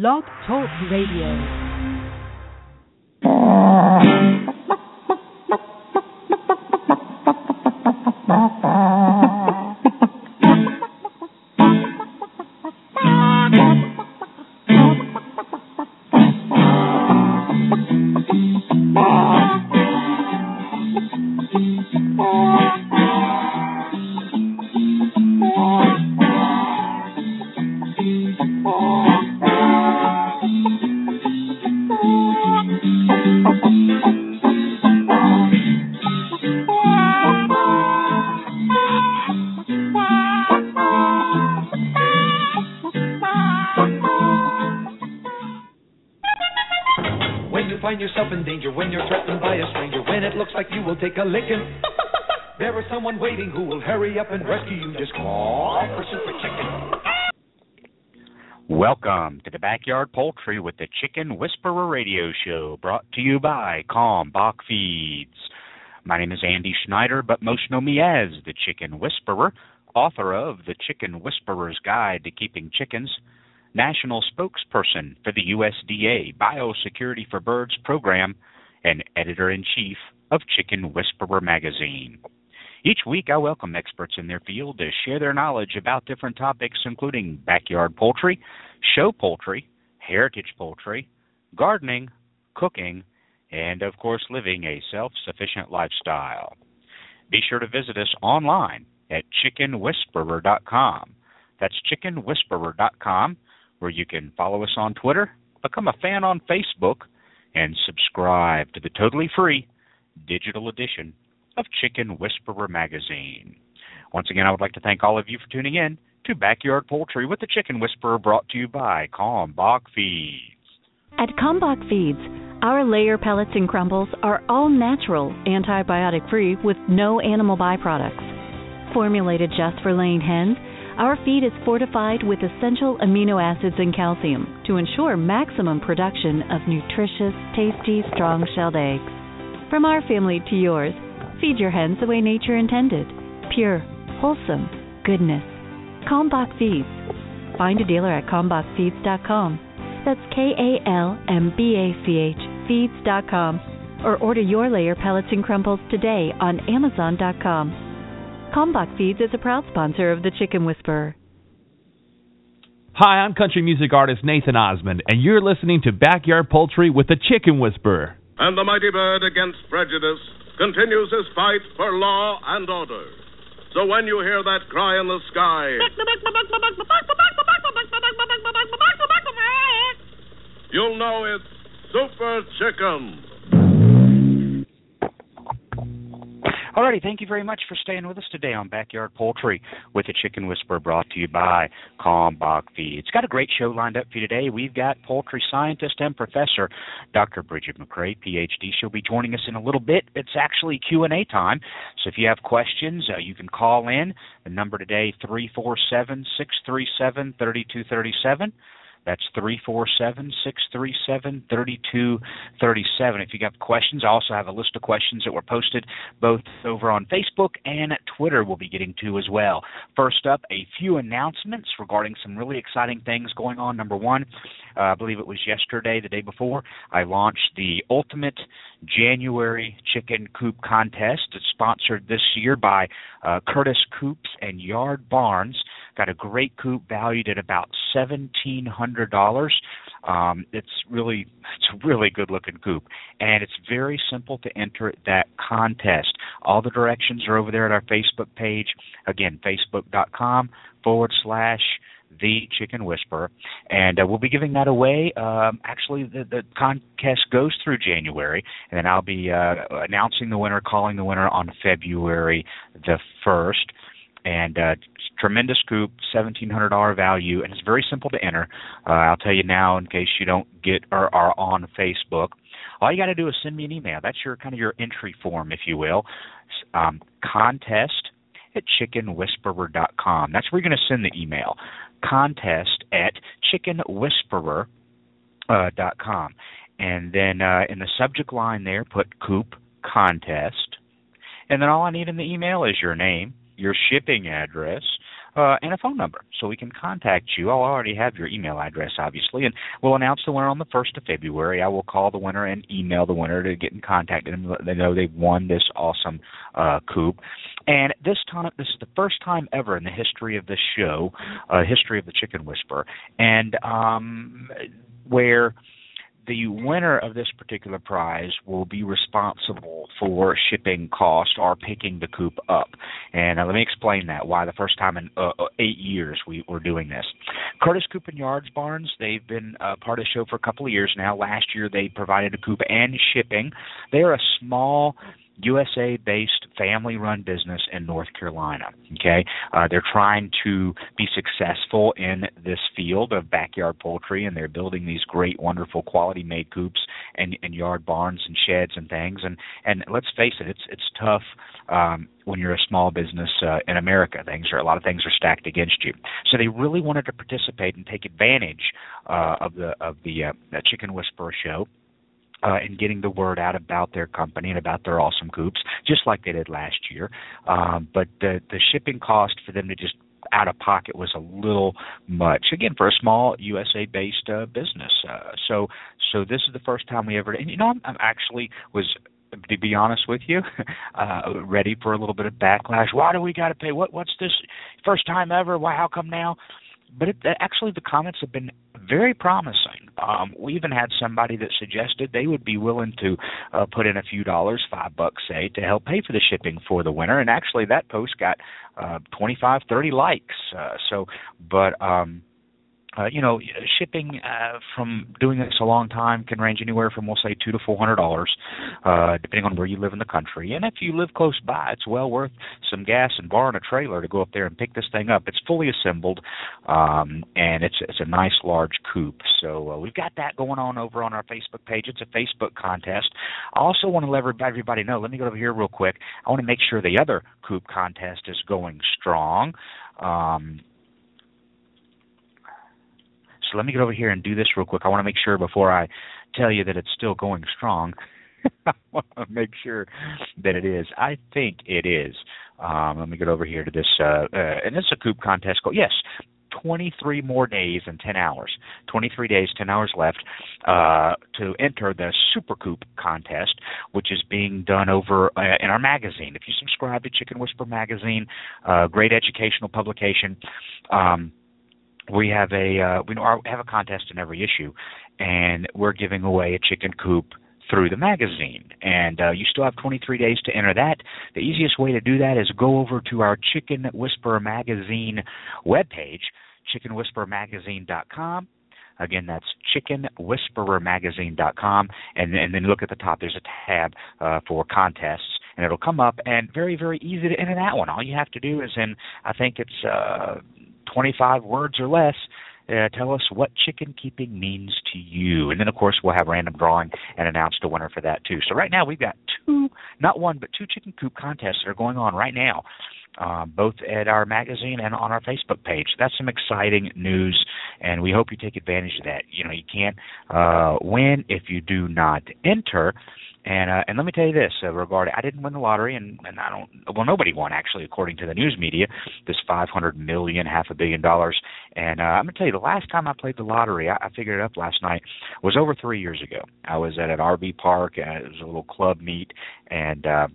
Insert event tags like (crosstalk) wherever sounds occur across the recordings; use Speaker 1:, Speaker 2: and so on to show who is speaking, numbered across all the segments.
Speaker 1: Blog Talk Radio. (laughs)
Speaker 2: With the Chicken Whisperer Radio Show, brought to you by Kalmbach Feeds. My name is Andy Schneider, but most know me as the Chicken Whisperer, author of The Chicken Whisperer's Guide to Keeping Chickens, national spokesperson for the USDA Biosecurity for Birds program, and editor in chief of Chicken Whisperer magazine. Each week, I welcome experts in their field to share their knowledge about different topics, including backyard poultry, show poultry, heritage poultry, gardening, cooking, and, of course, living a self sufficient lifestyle. Be sure to visit us online at chickenwhisperer.com. That's chickenwhisperer.com, where you can follow us on Twitter, become a fan on Facebook, and subscribe to the totally free digital edition of Chicken Whisperer magazine. Once again, I would like to thank all of you for tuning in to Backyard Poultry with the Chicken Whisperer brought to you by Kalmbach Feeds.
Speaker 1: At Kalmbach Feeds, our layer pellets and crumbles are all natural, antibiotic free, with no animal byproducts. Formulated just for laying hens, our feed is fortified with essential amino acids and calcium to ensure maximum production of nutritious, tasty, strong shelled eggs. From our family to yours, feed your hens the way nature intended pure, wholesome goodness. Kalmbach Feeds. Find a dealer at kalmbachfeeds.com. That's K A L M B A C H feeds.com. Or order your layer pellets and crumbles today on amazon.com. Kalmbach Feeds is a proud sponsor of the Chicken Whisperer.
Speaker 3: Hi, I'm country music artist Nathan Osmond, and you're listening to Backyard Poultry with the Chicken Whisperer.
Speaker 4: And the mighty bird against prejudice continues his fight for law and order. So when you hear that cry in the sky, you'll know it's Super Chicken.
Speaker 2: Alrighty, thank you very much for staying with us today on Backyard Poultry with the Chicken Whisperer brought to you by Kalmbach Feeds. Got a great show lined up for you today. We've got poultry scientist and professor Dr. Brigid McCrea, PhD. She'll be joining us in a little bit. It's actually Q&A time, so if you have questions, uh, you can call in. The number today, 347-637-3237. That's 347 637 3237. If you got questions, I also have a list of questions that were posted both over on Facebook and Twitter we'll be getting to as well. First up, a few announcements regarding some really exciting things going on. Number one, uh, I believe it was yesterday, the day before, I launched the Ultimate January Chicken Coop Contest. It's sponsored this year by uh, Curtis Coops and Yard Barns. Got a great coop valued at about seventeen hundred dollars. Um, it's really it's a really good looking coop, and it's very simple to enter that contest. All the directions are over there at our Facebook page. Again, facebook.com forward slash the Chicken Whisperer, and uh, we'll be giving that away. Um, actually, the, the contest goes through January, and then I'll be uh, announcing the winner, calling the winner on February the first. And uh, tremendous coop, seventeen hundred dollar value, and it's very simple to enter. Uh, I'll tell you now in case you don't get or are on Facebook. All you got to do is send me an email. That's your kind of your entry form, if you will. Um, contest at chickenwhisperer.com. That's where you're going to send the email. Contest at chickenwhisperer.com. Uh, com. and then uh, in the subject line there, put coop contest. And then all I need in the email is your name, your shipping address, uh, and a phone number so we can contact you. I'll already have your email address, obviously, and we'll announce the winner on the 1st of February. I will call the winner and email the winner to get in contact them, let them know they've won this awesome uh, coop. And this time, this is the first time ever in the history of this show, uh, history of the Chicken Whisperer, and um, where the winner of this particular prize will be responsible for shipping cost or picking the coop up. And uh, let me explain that why the first time in uh, uh eight years we were doing this. Curtis Coop and Yards Barns, they've been uh, part of the show for a couple of years now. Last year they provided a coop and shipping. They are a small USA based family run business in North Carolina. Okay, uh, they're trying to be successful in this field of backyard poultry, and they're building these great, wonderful, quality made coops and, and yard barns and sheds and things. And and let's face it, it's it's tough um, when you're a small business uh, in America. Things are a lot of things are stacked against you. So they really wanted to participate and take advantage uh, of the of the uh, Chicken Whisperer show uh, and getting the word out about their company and about their awesome coops, just like they did last year. Um, but the the shipping cost for them to just out of pocket was a little much again for a small USA based uh, business. Uh, so so this is the first time we ever and you know I'm, I'm actually was to be honest with you, (laughs) uh, ready for a little bit of backlash. Why do we got to pay? What what's this first time ever? Why how come now? But it, actually, the comments have been very promising. Um, we even had somebody that suggested they would be willing to uh, put in a few dollars, five bucks, say, to help pay for the shipping for the winter. And actually, that post got uh, 25, 30 likes. Uh, so, but um, uh, you know, shipping uh, from doing this a long time can range anywhere from we'll say two to four hundred dollars, uh, depending on where you live in the country. And if you live close by, it's well worth some gas and borrowing a trailer to go up there and pick this thing up. It's fully assembled, um, and it's it's a nice large coop. So uh, we've got that going on over on our Facebook page. It's a Facebook contest. I also want to let everybody know. Let me go over here real quick. I want to make sure the other coop contest is going strong. Um, so let me get over here and do this real quick. I want to make sure before I tell you that it's still going strong. (laughs) I want to make sure that it is. I think it is. Um, let me get over here to this, uh, uh, and it's a coop contest. Go yes, 23 more days and 10 hours. 23 days, 10 hours left uh, to enter the Super Coop contest, which is being done over uh, in our magazine. If you subscribe to Chicken Whisperer magazine, uh, great educational publication. Um, we have a uh, we have a contest in every issue, and we're giving away a chicken coop through the magazine. And uh, you still have 23 days to enter that. The easiest way to do that is go over to our Chicken Whisperer magazine webpage, chickenwhisperermagazine.com. Again, that's chickenwhisperermagazine.com, and, and then look at the top. There's a tab uh, for contests, and it'll come up. And very, very easy to enter that one. All you have to do is in, I think it's uh, 25 words or less. Uh, tell us what chicken keeping means to you. And then, of course, we'll have random drawing and announce the winner for that, too. So, right now, we've got two, not one, but two chicken coop contests that are going on right now, uh, both at our magazine and on our Facebook page. That's some exciting news, and we hope you take advantage of that. You know, you can't uh, win if you do not enter. And uh, and let me tell you this uh, regarding I didn't win the lottery and and I don't well nobody won actually according to the news media this 500 million half a billion dollars. And uh, I'm gonna tell you the last time I played the lottery I, I figured it up last night was over three years ago. I was at an RV park and it was a little club meet and uh,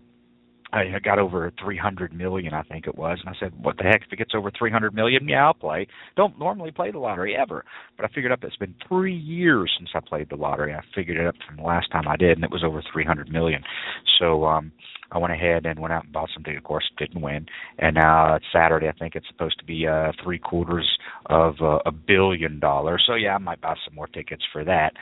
Speaker 2: I got over 300 million, I think it was, and I said, "What the heck? If it gets over 300 million, yeah, I'll play." Don't normally play the lottery ever, but I figured up it's been three years since I played the lottery. I figured it up from the last time I did, and it was over 300 million. So um I went ahead and went out and bought some. Of course, didn't win, and now it's Saturday. I think it's supposed to be uh three quarters of uh, a billion dollars. So yeah, I might buy some more tickets for that.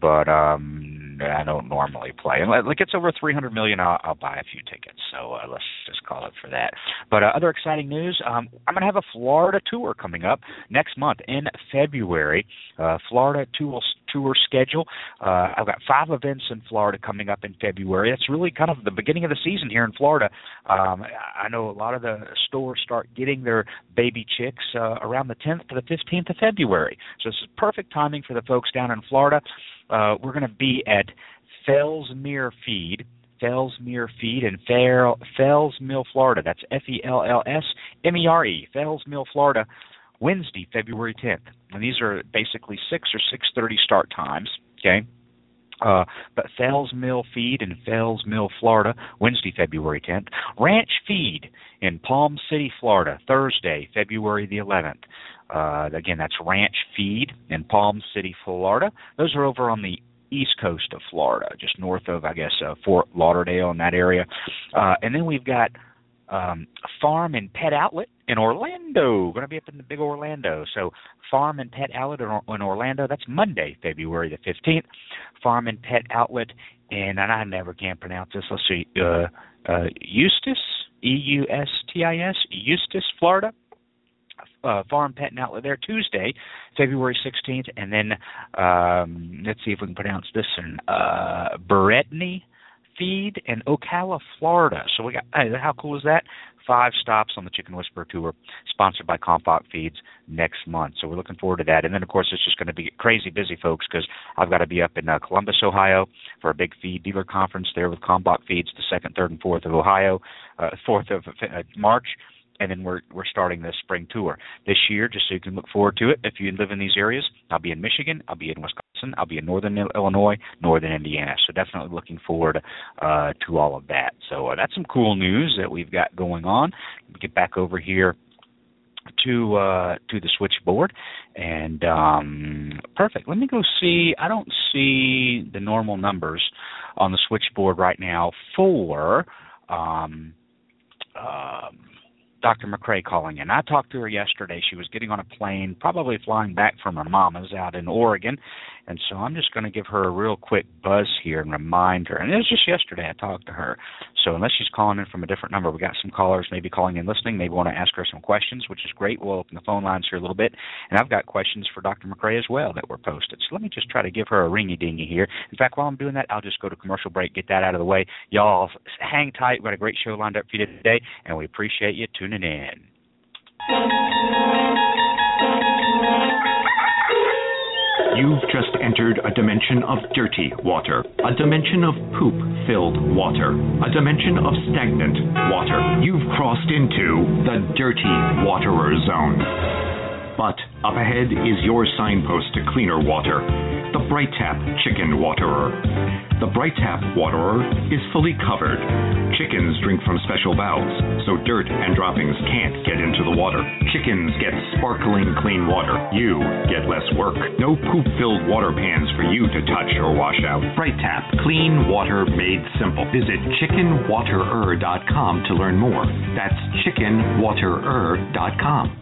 Speaker 2: But um I don't normally play. And like it's over 300 million, I'll, I'll buy a few tickets. So uh, let's just call it for that. But uh, other exciting news: um, I'm going to have a Florida tour coming up next month in February. Uh, Florida tour tour schedule. Uh, I've got five events in Florida coming up in February. That's really kind of the beginning of the season here in Florida. Um, I know a lot of the stores start getting their baby chicks uh, around the 10th to the 15th of February. So this is perfect timing for the folks down in Florida. Uh, we're going to be at Fellsmere Feed. Fellsmere Feed in Fair, Fells Mill, Florida. That's F E L L S M E R E, Fells Mill, Florida. Wednesday, February 10th. And these are basically 6 or 6:30 start times, okay? Uh, but Fells Mill Feed in Fells Mill, Florida, Wednesday, February 10th. Ranch Feed in Palm City, Florida, Thursday, February the 11th. Uh, again, that's Ranch Feed in Palm City, Florida. Those are over on the east coast of Florida, just north of, I guess, uh, Fort Lauderdale in that area. Uh, and then we've got um, Farm and Pet Outlet in Orlando. Going to be up in the big Orlando. So Farm and Pet Outlet in Orlando. That's Monday, February the fifteenth. Farm and Pet Outlet, and I never can pronounce this. Let's see, uh, uh, Eustis, E U S T I S, Eustis, Florida. Uh, farm pet and outlet there Tuesday, February 16th, and then um, let's see if we can pronounce this one. Uh, Beretny Feed in Ocala, Florida. So we got hey, how cool is that? Five stops on the Chicken Whisperer tour, sponsored by Kalmbach Feeds next month. So we're looking forward to that. And then of course it's just going to be crazy busy, folks, because I've got to be up in uh, Columbus, Ohio, for a big feed dealer conference there with Kalmbach Feeds, the second, third, and fourth of Ohio, uh, fourth of uh, March and then we're we're starting this spring tour this year, just so you can look forward to it. If you live in these areas, I'll be in Michigan, I'll be in Wisconsin, I'll be in Northern Illinois, Northern Indiana. So definitely looking forward uh, to all of that. So uh, that's some cool news that we've got going on. Get back over here to uh to the switchboard and um perfect let me go see i don't see the normal numbers on the switchboard right now for um um Dr. McCrea calling in. I talked to her yesterday. She was getting on a plane, probably flying back from her mama's out in Oregon. And so I'm just going to give her a real quick buzz here and remind her. And it was just yesterday I talked to her. So unless she's calling in from a different number, we got some callers maybe calling in listening, maybe want to ask her some questions, which is great. We'll open the phone lines here a little bit. And I've got questions for Dr. McCrea as well that were posted. So let me just try to give her a ringy dingy here. In fact, while I'm doing that, I'll just go to commercial break, get that out of the way. Y'all hang tight. We've got a great show lined up for you today, and we appreciate you tuning in.
Speaker 5: You've just entered a dimension of dirty water, a dimension of poop filled water, a dimension of stagnant water. You've crossed into the dirty waterer zone. But up ahead is your signpost to cleaner water, the Bright Tap Chicken Waterer. The Bright Tap Waterer is fully covered. Chickens drink from special valves, so dirt and droppings can't get into the water. Chickens get sparkling clean water. You get less work. No poop filled water pans for you to touch or wash out. Bright Tap, clean water made simple. Visit chickenwaterer.com to learn more. That's chickenwaterer.com.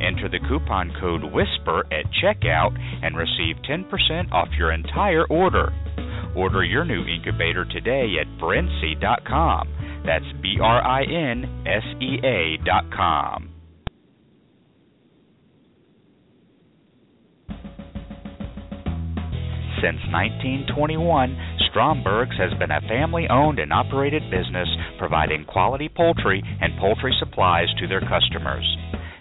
Speaker 2: Enter the coupon code WHISPER at checkout and receive 10% off your entire order. Order your new incubator today at Brinsea.com. That's B R I N S E A.com. Since 1921, Stromberg's has been a family owned and operated business providing quality poultry and poultry supplies to their customers.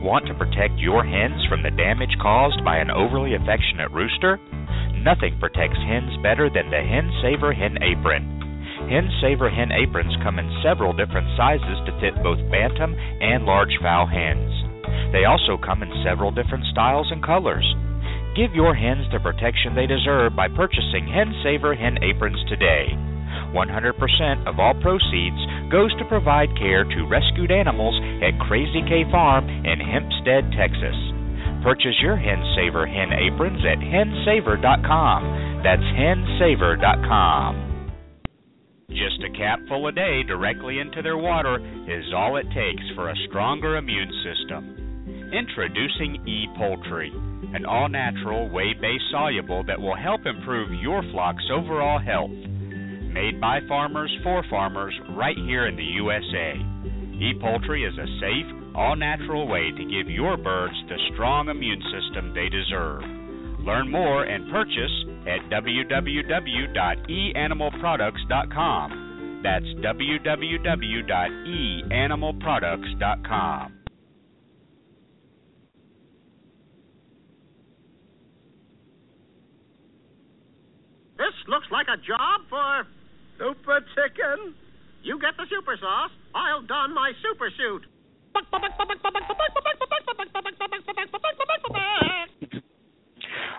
Speaker 2: Want to protect your hens from the damage caused by an overly affectionate rooster? Nothing protects hens better than the Hen Saver Hen Apron. Hen Saver hen aprons come in several different sizes to fit both bantam and large fowl hens. They also come in several different styles and colors. Give your hens the protection they deserve by purchasing Hen Saver hen aprons today. 100% of all proceeds goes to provide care to rescued animals at Crazy K Farm in Hempstead, Texas. Purchase your Hen Saver hen aprons at hensaver.com. That's hensaver.com. Just a capful a day directly into their water is all it takes for a stronger immune system. Introducing E Poultry, an all natural, whey based soluble that will help improve your flock's overall health. Made by farmers for farmers right here in the USA. E Poultry is a safe, all natural way to give your birds the strong immune system they deserve. Learn more and purchase at www.eanimalproducts.com. That's www.eanimalproducts.com.
Speaker 6: This looks like a job for Super Chicken. You get the super sauce. I'll don my super suit.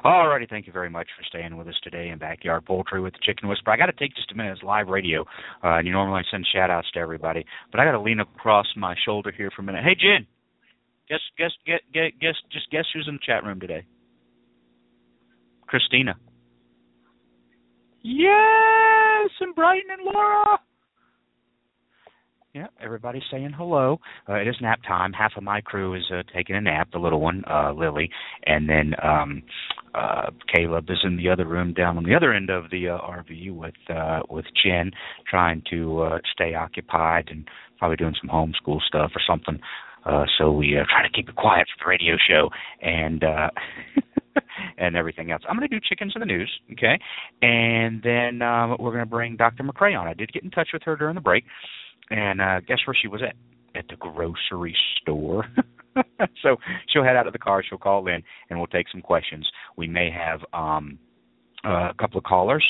Speaker 2: Alrighty, thank you very much for staying with us today in Backyard Poultry with the Chicken Whisperer. I got to take just a minute. It's live radio, uh, and you normally send shout outs to everybody, but I got to lean across my shoulder here for a minute. Hey, Jen, guess guess get guess just guess who's in the chat room today? Christina. Yes, and Brighton and Laura. Yeah, everybody's saying hello. Uh, it is nap time. Half of my crew is uh, taking a nap. The little one, uh, Lily, and then um, uh, Caleb is in the other room down on the other end of the uh, RV with uh, with Jen, trying to uh, stay occupied and probably doing some homeschool stuff or something. Uh, so we uh, try to keep it quiet for the radio show and. Uh, (laughs) (laughs) and everything else. I'm going to do chickens in the news, okay? And then um, we're going to bring Dr. McCrea on. I did get in touch with her during the break, and uh, guess where she was at? At the grocery store. (laughs) so she'll head out of the car. She'll call in, and we'll take some questions. We may have um, uh, a couple of callers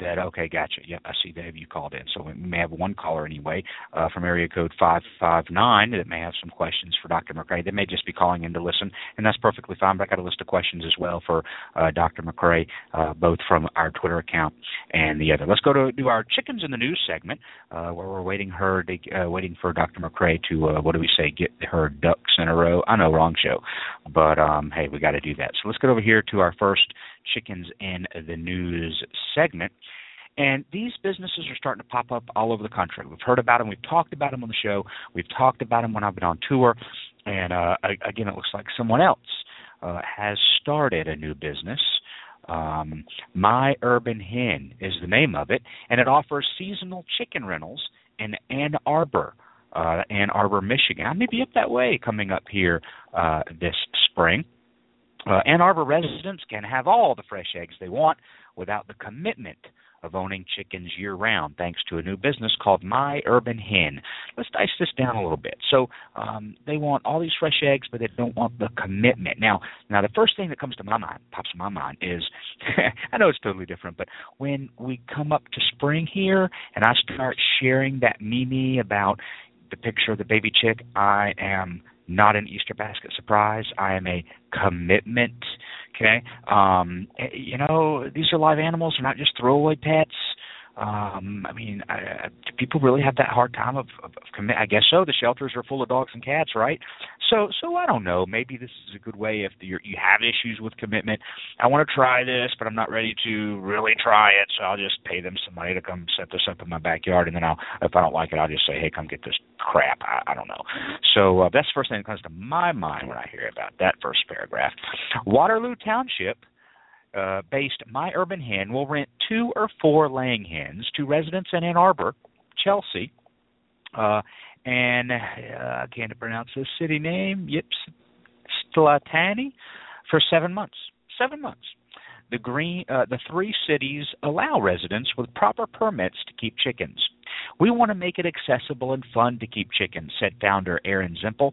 Speaker 2: that okay, gotcha. Yep, I see that you called in. So we may have one caller anyway uh, from area code five five nine that may have some questions for Dr. McCrea. They may just be calling in to listen, and that's perfectly fine. But I got a list of questions as well for uh, Dr. McCrea, uh, both from our Twitter account and the other. Let's go to do our chickens in the news segment, uh, where we're waiting her to, uh, waiting for Dr. McCrea to what do we say? Get her ducks in a row. I know, wrong show, but um, hey, we got to do that. So let's get over here to our first chickens in the news segment. And these businesses are starting to pop up all over the country. We've heard about them. We've talked about them on the show. We've talked about them when I've been on tour. And uh, again, it looks like someone else uh, has started a new business. Um, My Urban Hen is the name of it, and it offers seasonal chicken rentals in Ann Arbor, uh, Ann Arbor, Michigan. I may be up that way coming up here uh, this spring. Uh, Ann Arbor residents can have all the fresh eggs they want without the commitment of owning chickens year round thanks to a new business called My Urban Hen. Let's dice this down a little bit. So um, they want all these fresh eggs, but they don't want the commitment. Now, now the first thing that comes to my mind, pops in my mind, is (laughs) I know it's totally different, but when we come up to spring here and I start sharing that meme about the picture of the baby chick, I am not an Easter basket surprise. I am a commitment. Okay, um, eh, you know these are live animals; they're not just throwaway pets. Um, I mean, I, people really have that hard time of, of, of commit. I guess so. The shelters are full of dogs and cats, right? So, so I don't know. Maybe this is a good way if you're, you have issues with commitment. I want to try this, but I'm not ready to really try it. So I'll just pay them some money to come set this up in my backyard, and then I'll, if I don't like it, I'll just say, hey, come get this crap. I, I don't know. So uh, that's the first thing that comes to my mind when I hear about that first paragraph. Waterloo Township uh, based My Urban Hen will rent two or four laying hens to residents in Ann Arbor, Chelsea, uh, and uh, I can't pronounce this city name, Yips Slatani, for seven months. Seven months. the green uh, the three cities allow residents with proper permits to keep chickens. We want to make it accessible and fun to keep chickens, said founder Aaron Zimple.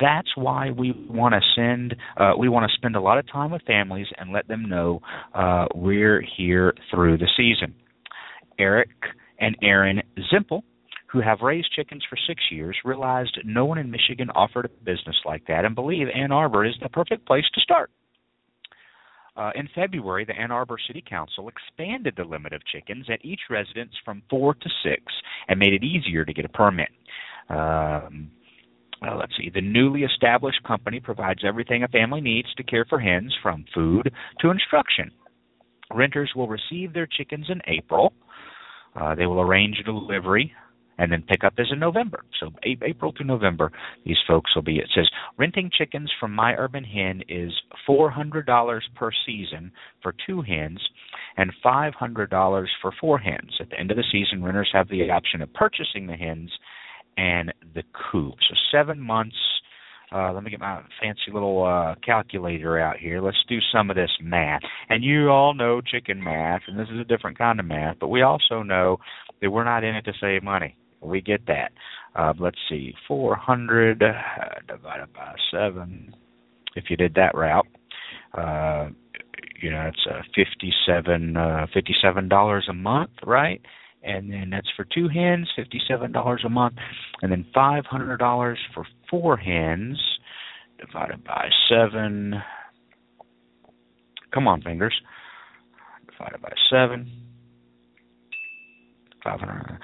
Speaker 2: That's why we want to send uh, we want to spend a lot of time with families and let them know uh, we're here through the season. Eric and Aaron Zimple who have raised chickens for six years, realized no one in Michigan offered a business like that and believe Ann Arbor is the perfect place to start. Uh, in February, the Ann Arbor City Council expanded the limit of chickens at each residence from four to six and made it easier to get a permit. Um, well, let's see. The newly established company provides everything a family needs to care for hens, from food to instruction. Renters will receive their chickens in April. Uh, they will arrange delivery and then pickup is in November. So April to November, these folks will be. It says renting chickens from My Urban Hen is four hundred dollars per season for two hens, and five hundred dollars for four hens. At the end of the season, renters have the option of purchasing the hens and the coop. So seven months. Uh, let me get my fancy little uh, calculator out here. Let's do some of this math. And you all know chicken math, and this is a different kind of math, but we also know that we're not in it to save money. We get that. Uh, let's see, 400 uh, divided by 7. If you did that route, uh, you know, it's uh, 57 uh, $57 a month, right? And then that's for two hens, $57 a month. And then $500 for four hens divided by 7. Come on, fingers. Divided by 7. 500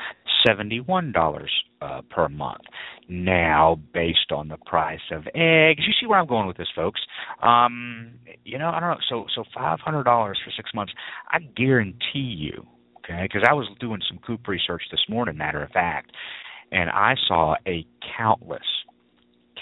Speaker 2: $71 uh, per month. Now, based on the price of eggs, you see where I'm going with this, folks. Um, you know, I don't know. So, so $500 for six months. I guarantee you, okay, because I was doing some coop research this morning, matter of fact, and I saw a countless,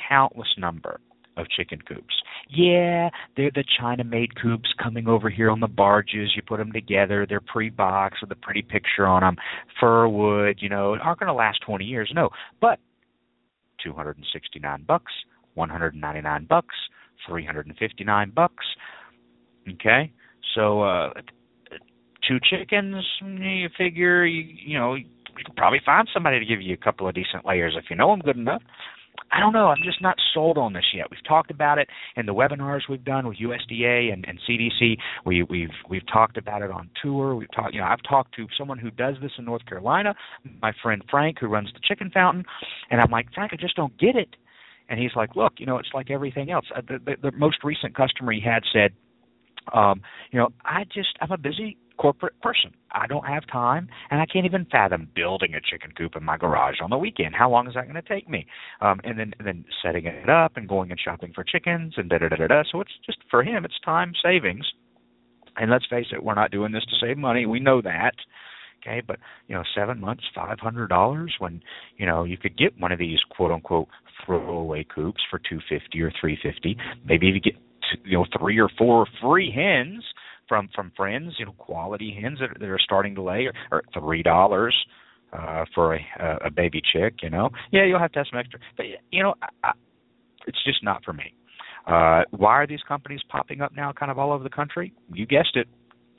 Speaker 2: countless number of chicken coops. Yeah, they're the China made coops coming over here on the barges. You put them together. They're pre boxed with a pretty picture on them. Fir wood, you know, aren't going to last 20 years. No, but 269 bucks, 199 bucks, 359 bucks. Okay? So uh two chickens, you figure you you know, you could probably find somebody to give you a couple of decent layers if you know them good enough. I don't know. I'm just not sold on this yet. We've talked about it in the webinars we've done with USDA and, and CDC. We, we've we've talked about it on tour. We've talked. You know, I've talked to someone who does this in North Carolina, my friend Frank, who runs the chicken fountain, and I'm like, Frank, I just don't get it. And he's like, look, you know, it's like everything else. Uh, the, the, the most recent customer he had said, um, you know, I just I'm a busy corporate person. I don't have time, and I can't even fathom building a chicken coop in my garage on the weekend. How long is that going to take me? Um, and then and then setting it up and going and shopping for chickens and da da da da da. So it's just for him, it's time savings. And let's face it, we're not doing this to save money. We know that. Okay, but you know, seven months, five hundred dollars. When you know you could get one of these quote unquote throwaway coops for two fifty or three fifty. Maybe you get you know three or four free hens from from friends, you know, quality hens that, that are starting to lay, or, or three dollars uh, for a, a baby chick. You know, yeah, you'll have to have some extra, but you know, I, it's just not for me. Uh, why are these companies popping up now, kind of all over the country? You guessed it,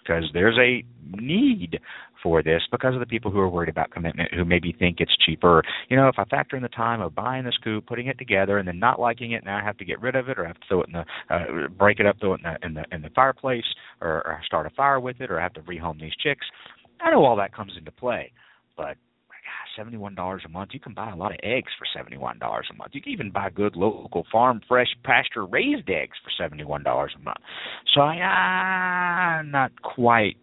Speaker 2: because there's a need for this because of the people who are worried about commitment who maybe think it's cheaper. You know, if I factor in the time of buying this coop, putting it together, and then not liking it, now I have to get rid of it, or I have to throw it in the uh, break it up, throw it in the in the, in the fireplace, or, or start a fire with it, or I have to rehome these chicks. I know all that comes into play, but seventy-one dollars a month. You can buy a lot of eggs for seventy-one dollars a month. You can even buy good local farm fresh pasture raised eggs for seventy-one dollars a month. So I, I'm not quite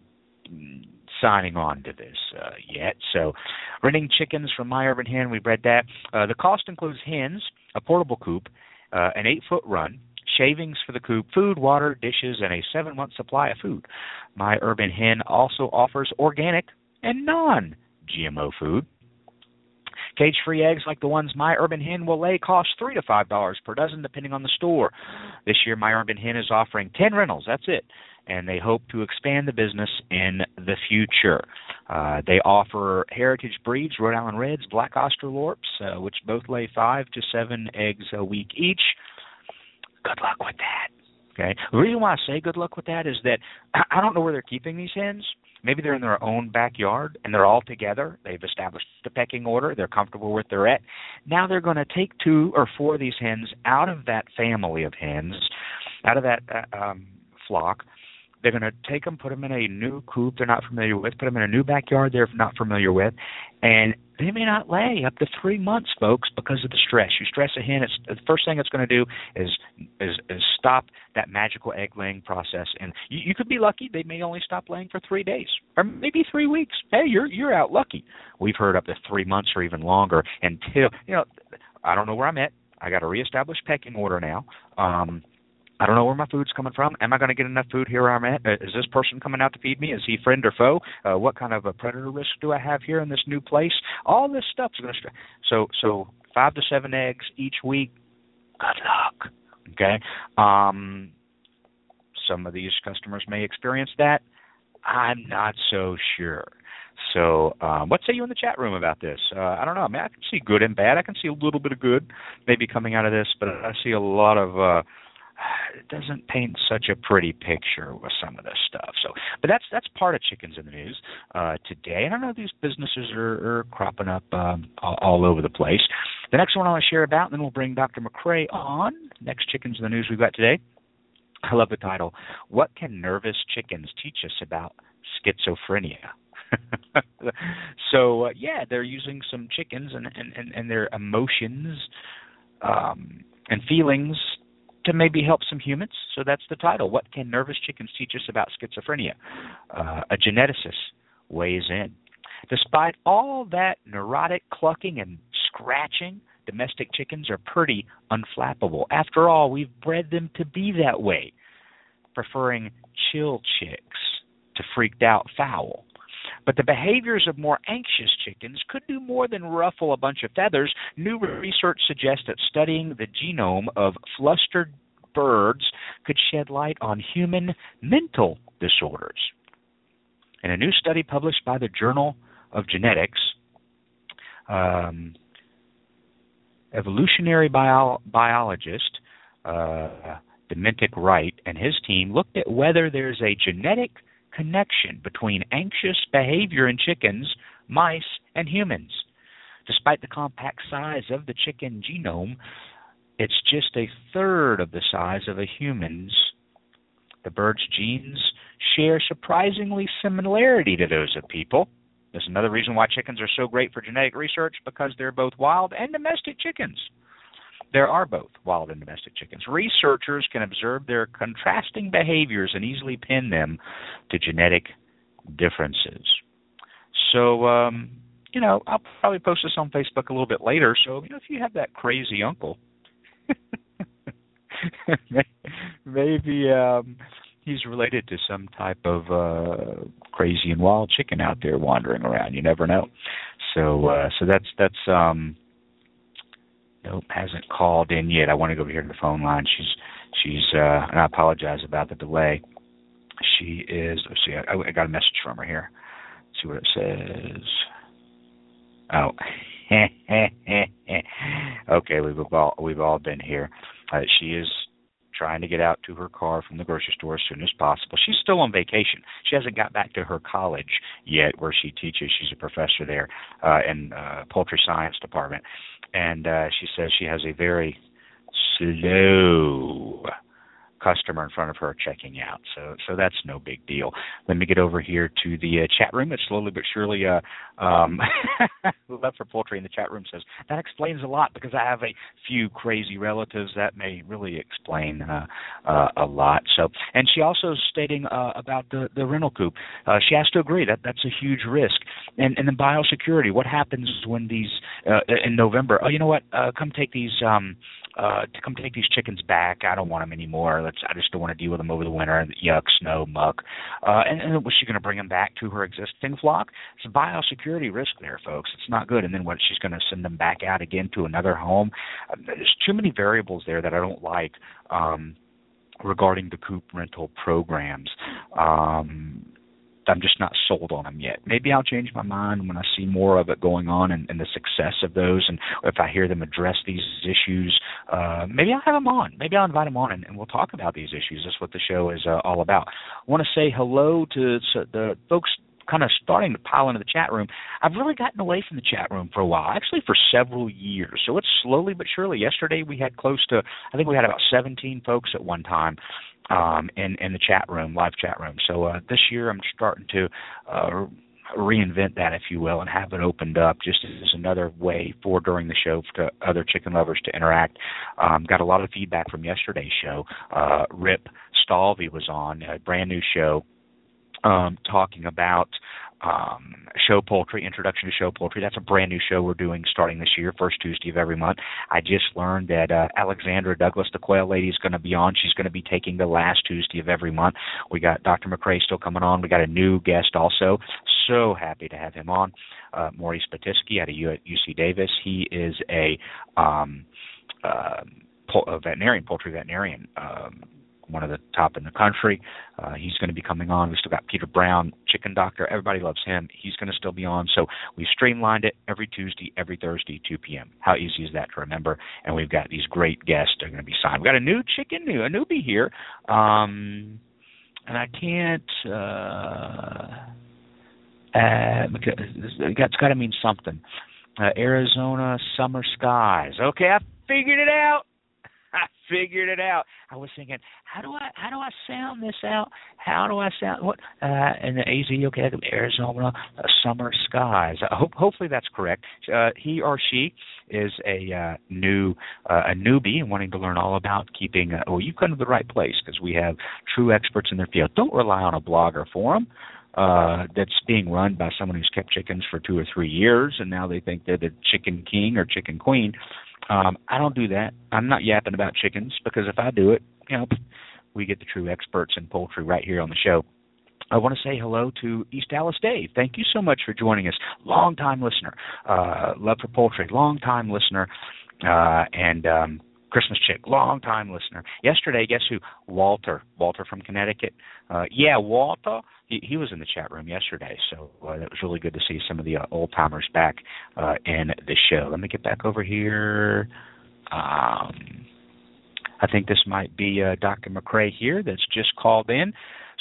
Speaker 2: signing on to this uh, yet. So, renting chickens from My Urban Hen, we read that. Uh, the cost includes hens, a portable coop, uh, an eight-foot run, shavings for the coop, food, water, dishes, and a seven-month supply of food. My Urban Hen also offers organic and non-GMO food. Cage-free eggs like the ones My Urban Hen will lay cost three to five dollars per dozen, depending on the store. This year, My Urban Hen is offering ten rentals. That's it, and they hope to expand the business in the future. Uh, they offer heritage breeds, Rhode Island Reds, Black Australorps, uh, which both lay five to seven eggs a week each. Good luck with that. Okay. The reason why I say good luck with that is that (clears throat) I don't know where they're keeping these hens. Maybe they're in their own backyard and they're all together. They've established the pecking order. They're comfortable where they're at. Now they're going to take two or four of these hens out of that family of hens, out of that uh, um, flock. They're going to take them, put them in a new coop they're not familiar with, put them in a new backyard they're not familiar with, and they may not lay up to three months, folks, because of the stress. You stress a hen, it's the first thing it's going to do is is, is stop that magical egg laying process, and you, you could be lucky they may only stop laying for three days or maybe three weeks. Hey, you're you're out lucky. We've heard up to three months or even longer until you know. I don't know where I'm at. I got a reestablished pecking order now. Um, I don't know where my food's coming from. Am I going to get enough food here I'm at? Uh, is this person coming out to feed me? Is he friend or foe? Uh, what kind of a predator risk do I have here in this new place? All this stuff's going to. So so five to seven eggs each week. Good luck. Okay. Um, some of these customers may experience that. I'm not so sure. So, um, what say you in the chat room about this? Uh, I don't know. I mean, I can see good and bad. I can see a little bit of good maybe coming out of this, but I see a lot of uh, it doesn't paint such a pretty picture with some of this stuff. So, but that's that's part of chickens in the news uh, today. And I know these businesses are, are cropping up um, all, over the place. The next one I want to share about, and then we'll bring Dr. McCrea on. Next chickens in the news we've got today. I love the title. What can nervous chickens teach us about schizophrenia? (laughs) so uh, yeah, they're using some chickens and and and, and their emotions um, and feelings to maybe help some humans. So that's the title. What can nervous chickens teach us about schizophrenia? Uh, a geneticist weighs in. Despite all that neurotic clucking and scratching, domestic chickens are pretty unflappable. After all, we've bred them to be that way, preferring chill chicks to freaked out fowl. But the behaviors of more anxious chickens could do more than ruffle a bunch of feathers. New research suggests that studying the genome of flustered birds could shed light on human mental disorders. In a new study published by the Journal of Genetics, um, evolutionary bio- biologist uh, Wright and his team looked at whether there's a genetic connection between anxious behavior in chickens, mice, and humans. Despite the compact size of the chicken genome, it's just a third of the size of a human's. The bird's genes share surprisingly similarity to those of people. There's another reason why chickens are so great for genetic research because they're both wild and domestic chickens. There are both wild and domestic chickens. Researchers can observe their contrasting behaviors and easily pin them to genetic differences. So, um, you know, I'll probably post this on Facebook a little bit later. So, you know, if you have that crazy uncle, (laughs) maybe um, he's related to some type of uh, crazy and wild chicken out there wandering around. You never know. So, uh, so that's that's um, Nope, hasn't called in yet. I want to go over here to the phone line. She's she's uh and I apologize about the delay. She is let's see, I, I got a message from her here. Let's see what it says. Oh (laughs) okay, we've all we've all been here. Uh, she is trying to get out to her car from the grocery store as soon as possible. She's still on vacation. She hasn't got back to her college yet, where she teaches. She's a professor there uh, in uh, poultry science department, and uh, she says she has a very slow customer in front of her checking out. So so that's no big deal. Let me get over here to the uh, chat room. It's slowly but surely uh um (laughs) left for poultry in the chat room says that explains a lot because I have a few crazy relatives that may really explain uh, uh a lot. So and she also is stating uh about the the rental coop. Uh she has to agree that that's a huge risk. And and then biosecurity, what happens when these uh in November, oh you know what, uh come take these um uh, to come take these chickens back. I don't want them anymore. I just don't want to deal with them over the winter. Yuck, snow, muck. Uh, and, and was she going to bring them back to her existing flock? It's a biosecurity risk there, folks. It's not good. And then what? She's going to send them back out again to another home. Uh, there's too many variables there that I don't like. Um, regarding the coop rental programs. Um, I'm just not sold on them yet. Maybe I'll change my mind when I see more of it going on and, and the success of those, and if I hear them address these issues, uh, maybe I'll have them on. Maybe I'll invite them on, and, and we'll talk about these issues. That's what the show is uh, all about. I want to say hello to the folks kind of starting to pile into the chat room. I've really gotten away from the chat room for a while, actually for several years. So it's slowly but surely. Yesterday we had close to, I think we had about 17 folks at one time um, in in the chat room, live chat room. So uh, this year I'm starting to. Uh, reinvent that, if you will, and have it opened up just as another way for during the show for other chicken lovers to interact. Um, got a lot of feedback from yesterday's show. Uh, Rip Stalvey was on a brand new show um, talking about um, show poultry, introduction to show poultry. That's a brand new show we're doing starting this year, first Tuesday of every month. I just learned that uh, Alexandra Douglas, the quail lady, is going to be on. She's going to be taking the last Tuesday of every month. We got Dr. McCrea still coming on. We got a new guest also. So happy to have him on. Uh, Maurice Pitesky out of UC Davis. He is a um, uh, veterinarian, poultry veterinarian. Um, one of the top in the country. Uh, he's going to be coming on. We still got Peter Brown, Chicken Doctor. Everybody loves him. He's going to still be on. So we've streamlined it every Tuesday, every Thursday, 2 p.m. How easy is that to remember? And we've got these great guests that are going to be signed. We've got a new chicken, new a newbie here. Um, and I can't. Uh, uh, it's got to mean something. Uh, Arizona summer skies. Okay, I figured it out. (laughs) I figured it out. I was thinking, how do I how do I sound this out? How do I sound what? Uh, and the AZ okay, Arizona uh, summer skies. I hope hopefully that's correct. Uh, he or she is a uh, new uh, a newbie and wanting to learn all about keeping. Uh, oh, you've come to the right place because we have true experts in their field. Don't rely on a blog or forum uh, that's being run by someone who's kept chickens for two or three years, and now they think they're the chicken king or chicken queen. Um, I don't do that. I'm not yapping about chickens because if I do it, you know, we get the true experts in poultry right here on the show. I want to say hello to East Dallas Dave. Thank you so much for joining us. Long time listener, uh, love for poultry, long time listener, uh, and um, Christmas chick, long time listener. Yesterday, guess who? Walter, Walter from Connecticut. Uh, yeah, Walter he, he was in the chat room yesterday, so uh, it was really good to see some of the uh, old timers back uh, in the show. Let me get back over here. Um, I think this might be uh, Dr. McCrea here that's just called in.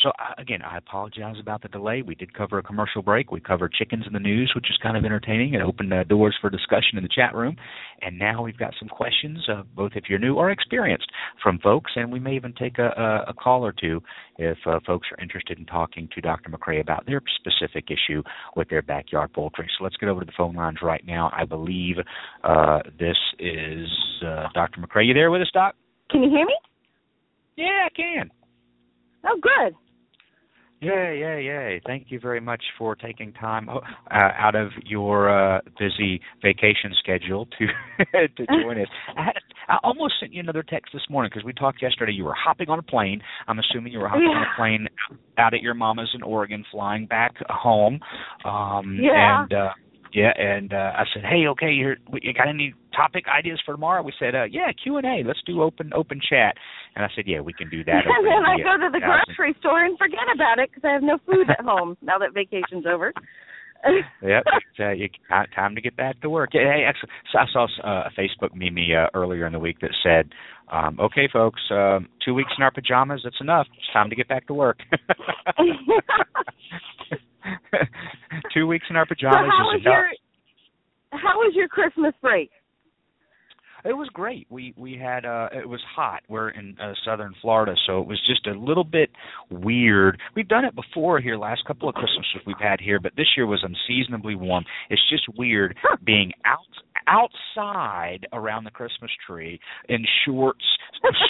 Speaker 2: So again, I apologize about the delay. We did cover a commercial break. We covered chickens in the news, which is kind of entertaining It opened uh, doors for discussion in the chat room. And now we've got some questions, uh, both if you're new or experienced, from folks, and we may even take a, a, a call or two if uh, folks are interested in talking to Dr. McCrea about their specific issue with their backyard poultry. So let's get over to the phone lines right now. I believe uh, this is uh, Dr. McCrea. You there with us, Doc?
Speaker 7: Can you hear me?
Speaker 2: Yeah, I can.
Speaker 7: Oh, good.
Speaker 2: Yay, yay, yay. Thank you very much for taking time uh, out of your uh, busy vacation schedule to (laughs) to join us. I, had, I almost sent you another text this morning because we talked yesterday. You were hopping on a plane. I'm assuming you were hopping yeah. on a plane out at your mama's in Oregon, flying back home. Um,
Speaker 7: yeah.
Speaker 2: And, uh, yeah, and uh, I said, "Hey, okay, you you got any topic ideas for tomorrow?" We said, uh, "Yeah, Q and A. Let's do open open chat." And I said, "Yeah, we can do that."
Speaker 7: and then I go to the
Speaker 2: grocery
Speaker 7: grocery store and forget about it because I have no food at home now that vacation's over. (laughs)
Speaker 2: yep, it's, uh, you, time to get back to work. Hey, actually, so I saw uh, a Facebook meme uh, earlier in the week that said, um, "Okay, folks, um, two weeks in our pajamas, that's enough. It's time to get back to work." (laughs) (laughs) (laughs) two weeks in our pajamas
Speaker 7: so how
Speaker 2: is enough.
Speaker 7: Your, how was your Christmas break?
Speaker 2: It was great. We we had uh it was hot. We're in uh, southern Florida, so it was just a little bit weird. We've done it before here last couple of Christmases we've had here, but this year was unseasonably warm. It's just weird being out outside around the Christmas tree in shorts,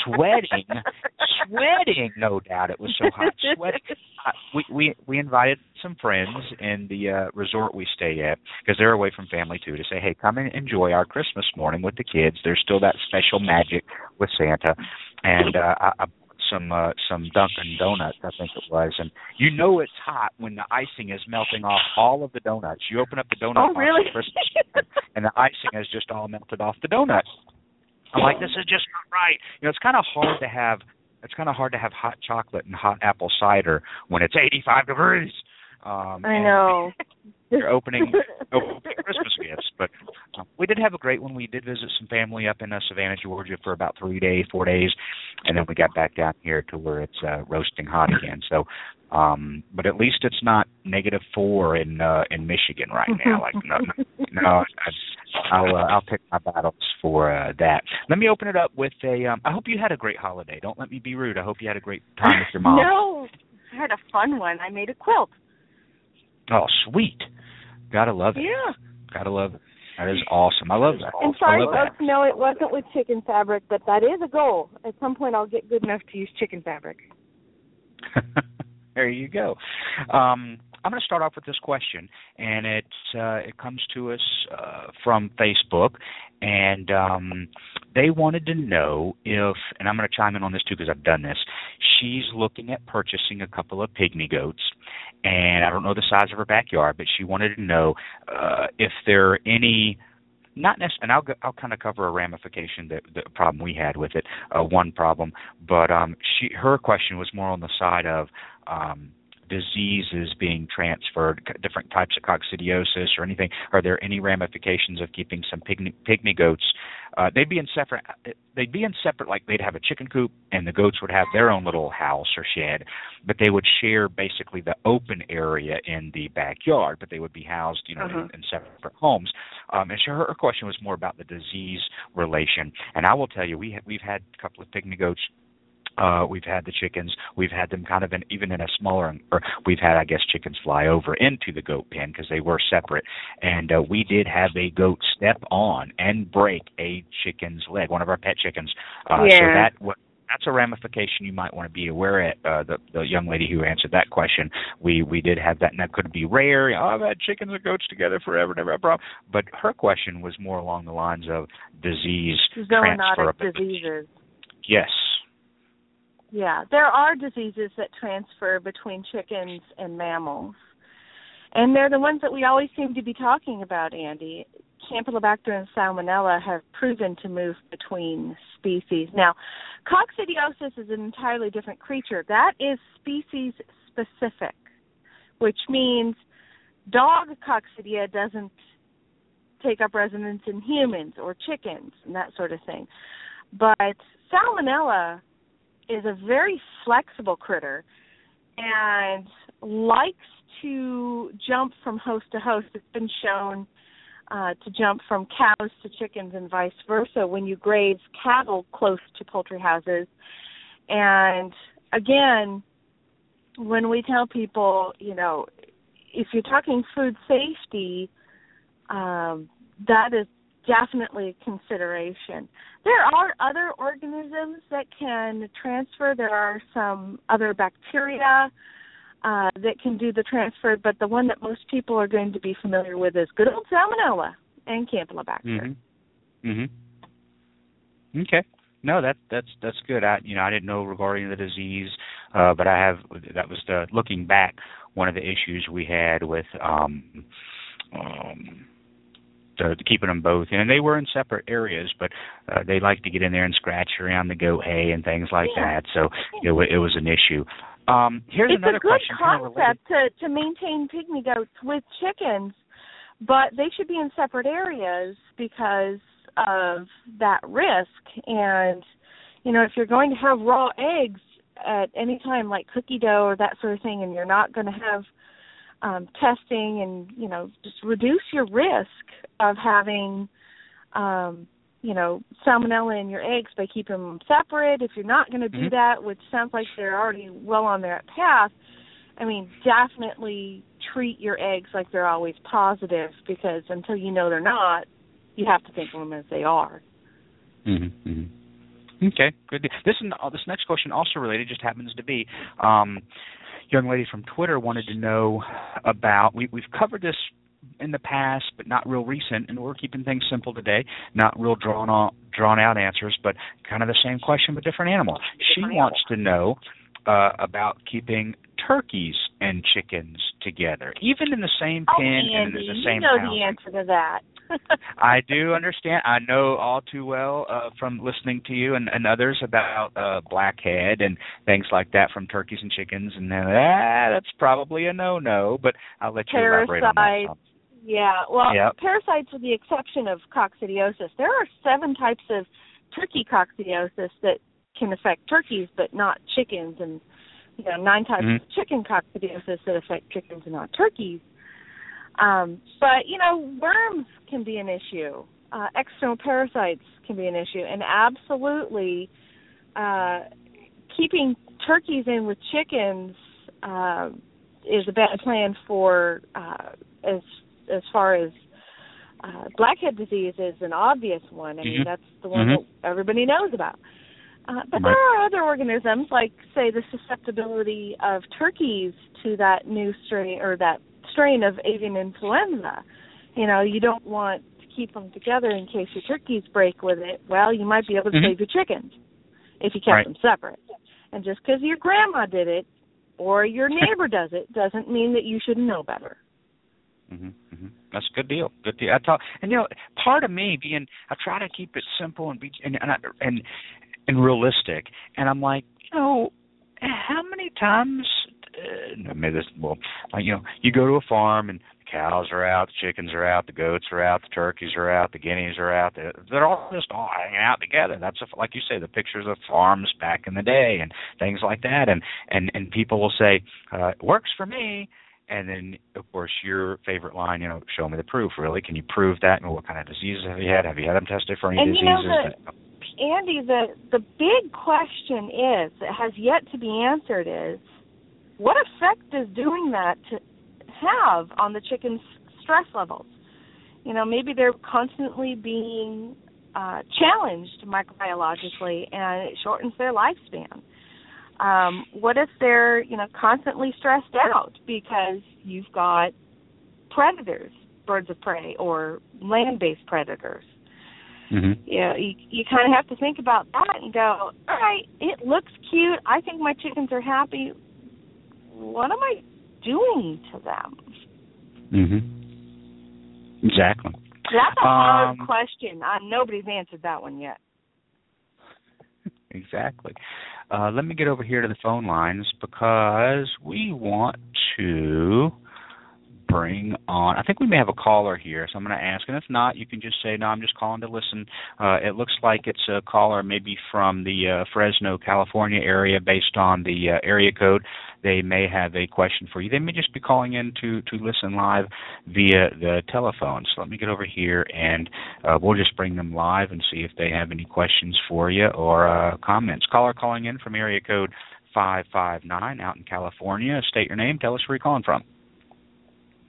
Speaker 2: sweating, (laughs) sweating. No doubt, it was so hot, sweating. Uh, we we we invited some friends in the uh, resort we stay at because they're away from family too to say, hey, come and enjoy our Christmas morning with the kids. There's still that special magic with Santa, and uh, I, I some uh, some Dunkin' Donuts, I think it was, and you know it's hot when the icing is melting off all of the donuts. You open up the donut
Speaker 7: oh,
Speaker 2: box
Speaker 7: really?
Speaker 2: for Christmas, and the icing has just all melted off the donuts. I'm like, this is just not right. You know, it's kind of hard to have. It's kind of hard to have hot chocolate and hot apple cider when it's 85 degrees. Um,
Speaker 7: I
Speaker 2: and (laughs) You're opening, opening Christmas gifts, but um, we did have a great one. We did visit some family up in uh, Savannah, Georgia, for about three days, four days, and then we got back down here to where it's uh, roasting hot again. So, um, but at least it's not negative four in uh, in Michigan right now. Like no, no, no I, I'll uh, I'll pick my battles for uh, that. Let me open it up with a. Um, I hope you had a great holiday. Don't let me be rude. I hope you had a great time with your mom. (laughs)
Speaker 7: no, I had a fun one. I made a quilt.
Speaker 2: Oh, sweet. Gotta love it.
Speaker 7: Yeah.
Speaker 2: Gotta love it. That is awesome. I love that.
Speaker 7: And sorry, folks, no, it wasn't with chicken fabric, but that is a goal. At some point, I'll get good enough to use chicken fabric. (laughs)
Speaker 2: there you go. Um, I'm going to start off with this question, and it uh, it comes to us uh, from Facebook, and um, they wanted to know if, and I'm going to chime in on this too because I've done this. She's looking at purchasing a couple of pygmy goats, and I don't know the size of her backyard, but she wanted to know uh, if there are any not necessarily, and I'll I'll kind of cover a ramification that the problem we had with it, uh, one problem, but um, she her question was more on the side of um, diseases being transferred, different types of coccidiosis or anything? Are there any ramifications of keeping some pygmy, pygmy goats? Uh, they'd be in separate. They'd be in separate. Like they'd have a chicken coop, and the goats would have their own little house or shed, but they would share basically the open area in the backyard. But they would be housed, you know,
Speaker 7: Uh-huh.
Speaker 2: in, in separate homes. Um, and so her, her question was more about the disease relation. And I will tell you, we ha- we've had a couple of pygmy goats uh, we've had the chickens. We've had them kind of in even in a smaller, or we've had I guess chickens fly over into the goat pen because they were separate. And uh, we did have a goat step on and break a chicken's leg, one of our pet chickens. Uh, So that wa- that's a ramification you might want to be aware of. Uh, the the young lady who answered that question, we we did have that, and that could be rare. Oh, I've had chickens and goats together forever, never had a problem. But her question was more along the lines of disease transfer.
Speaker 7: Zoonotic diseases.
Speaker 2: Yes.
Speaker 7: Yeah, there are diseases that transfer between chickens and mammals. And they're the ones that we always seem to be talking about, Andy. Campylobacter and Salmonella have proven to move between species. Now, coccidiosis is an entirely different creature. That is species specific, which means dog coccidia doesn't take up residence in humans or chickens and that sort of thing. But salmonella is a very flexible critter and likes to jump from host to host. It's been shown uh, to jump from cows to chickens and vice versa when you graze cattle close to poultry houses. And again, when we tell people, you know, if you're talking food safety, um, that is definitely a consideration. There are other organisms that can transfer. There are some other bacteria uh, that can do the transfer, but the one that most people are going to be familiar with is good old salmonella and campylobacter.
Speaker 2: Mhm. Mhm. Okay. No, that that's that's good. I you know I didn't know regarding the disease, uh, but I have that was the looking back one of the issues we had with um, um, the, keeping them both, and they were in separate areas, but uh, they like to get in there and scratch around the goat hay and things like
Speaker 7: Yeah.
Speaker 2: that. So it, it was an issue. Um, here's
Speaker 7: it's
Speaker 2: another
Speaker 7: a good
Speaker 2: question. kind of
Speaker 7: concept to to maintain pygmy goats with chickens, but they should be in separate areas because of that risk. And you know, if you're going to have raw eggs at any time, like cookie dough or that sort of thing, and you're not going to have um, testing, and you know, just reduce your risk of having. Um, you know, salmonella in your eggs by keeping them separate. If you're not going to do
Speaker 2: Mhm.
Speaker 7: that, which sounds like they're already well on their path, I mean, definitely treat your eggs like they're always positive because until you know they're not, you have to think of them as they are.
Speaker 2: Mm-hmm. mm-hmm. Okay, good. This this next question also related, just happens to be, um, young lady from Twitter wanted to know about. We, we've covered this in the past, but not real recent, and we're keeping things simple today. Not real drawn out drawn out answers, but kind of the same question but different animal. She wants to know uh, about keeping turkeys and chickens together, even in the same
Speaker 7: Oh,
Speaker 2: pen and
Speaker 7: Andy,
Speaker 2: in the same.
Speaker 7: you
Speaker 2: know
Speaker 7: the answer to that.
Speaker 2: I do understand. I know all too well uh, from listening to you and, and others about uh, blackhead and things like that from turkeys and chickens, and ah, that's probably a no-no. But I'll let you elaborate on that.
Speaker 7: Yeah, well,
Speaker 2: Yep.
Speaker 7: parasites, with the exception of coccidiosis, there are seven types of turkey coccidiosis that can affect turkeys, but not chickens, and you know nine types
Speaker 2: Mhm.
Speaker 7: of chicken coccidiosis that affect chickens and not turkeys. Um, but you know, worms can be an issue. Uh, external parasites can be an issue, and absolutely, uh, keeping turkeys in with chickens uh, is a bad plan for uh, as as far as uh, blackhead disease is an obvious one. I mean,
Speaker 8: Mhm.
Speaker 7: that's the one
Speaker 8: Mhm.
Speaker 7: that everybody knows about. Uh, but
Speaker 8: Right.
Speaker 7: there are other organisms, like say the susceptibility of turkeys to that new strain or that strain of avian influenza. You know, you don't want to keep them together in case your turkeys break with it. Well, you might be able to
Speaker 2: Mhm.
Speaker 7: save your chickens if you kept
Speaker 2: Right.
Speaker 7: them separate. And just because your grandma did it or your (laughs) neighbor does it doesn't mean that you shouldn't know better.
Speaker 2: hmm hmm That's a good deal. Good deal. I thought, and you know, part of me being, I try to keep it simple and be and and and, and realistic. And I'm like, you know, how many times? Uh, maybe this. Well, you know, you go to a farm and the cows are out, the chickens are out, the goats are out, the turkeys are out, the guineas are out. They're, they're all just all hanging out together. That's a, like you say, the pictures of farms back in the day and things like that. And and and people will say, uh, it works for me. And then, of course, your favorite line, you know, show me the proof. Really, can you prove that? And what kind of diseases have you had? Have you had them tested for any
Speaker 7: and you know
Speaker 2: diseases?
Speaker 7: the Andy, the the big question is that has yet to be answered is what effect does doing that to have on the chicken's stress levels? You know, maybe they're constantly being uh, challenged microbiologically, and it shortens their lifespan. Um, what if they're you know constantly stressed out because you've got predators, birds of prey, or land-based predators?
Speaker 2: hmm
Speaker 7: you know, you you kind of have to think about that and go, all right, it looks cute. I think my chickens are happy. What am I doing to them?
Speaker 2: hmm Exactly.
Speaker 7: That's a hard
Speaker 2: Um,
Speaker 7: question. Uh, nobody's answered that one yet.
Speaker 2: Exactly. Uh, let me get over here to the phone lines because we want to bring on. I think we may have a caller here, so I'm going to ask. And if not, you can just say, "No, I'm just calling to listen." Uh, it looks like it's a caller, maybe from the uh, Fresno, California area, based on the uh, area code. They may have a question for you. They may just be calling in to to listen live via the telephone. So let me get over here, and uh, we'll just bring them live and see if they have any questions for you or uh, comments. Caller calling in from area code five five nine out in California. State your name. Tell us where you're calling from.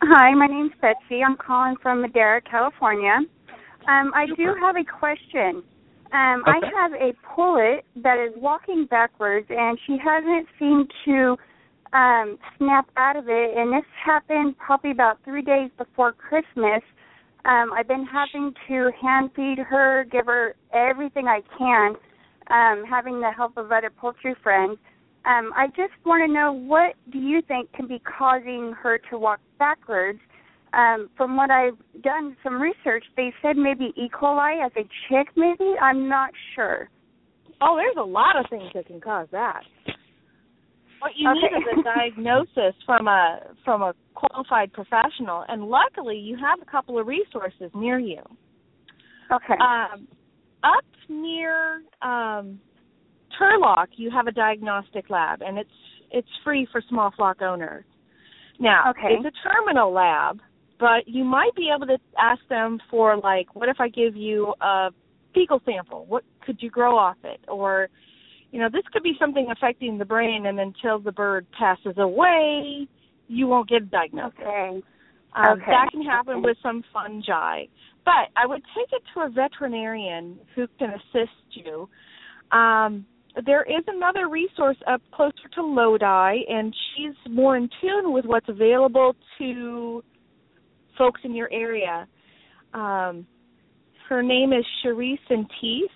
Speaker 8: Hi, my name's Betsy. I'm calling from Madera, California. Um, I do have a question. Um, I have a pullet that is walking backwards, and she hasn't seemed to um, snap out of it. And this happened probably about three days before Christmas. Um, I've been having to hand feed her, give her everything I can, um, having the help of other poultry friends. Um, I just want to know what do you think can be causing her to walk backwards? Um, from what I've done some research, they said maybe E. coli as a chick. Maybe I'm not sure.
Speaker 7: Oh, there's a lot of things that can cause that. What you
Speaker 8: Okay.
Speaker 7: need is a (laughs) diagnosis from a from a qualified professional, and luckily you have a couple of resources near you.
Speaker 8: Okay.
Speaker 7: Um, up near um, Turlock, you have a diagnostic lab, and it's it's free for small flock owners. Now,
Speaker 8: Okay.
Speaker 7: it's a terminal lab, but you might be able to ask them for like, what if I give you a fecal sample? What could you grow off it? Or, you know, this could be something affecting the brain, and until the bird passes away, you won't get a diagnosis.
Speaker 8: Okay.
Speaker 7: Um,
Speaker 8: Okay.
Speaker 7: That can happen with some fungi. But I would take it to a veterinarian who can assist you. Um, there is another resource up closer to Lodi, and she's more in tune with what's available to folks in your area. Um, her name is Cherie Sintes,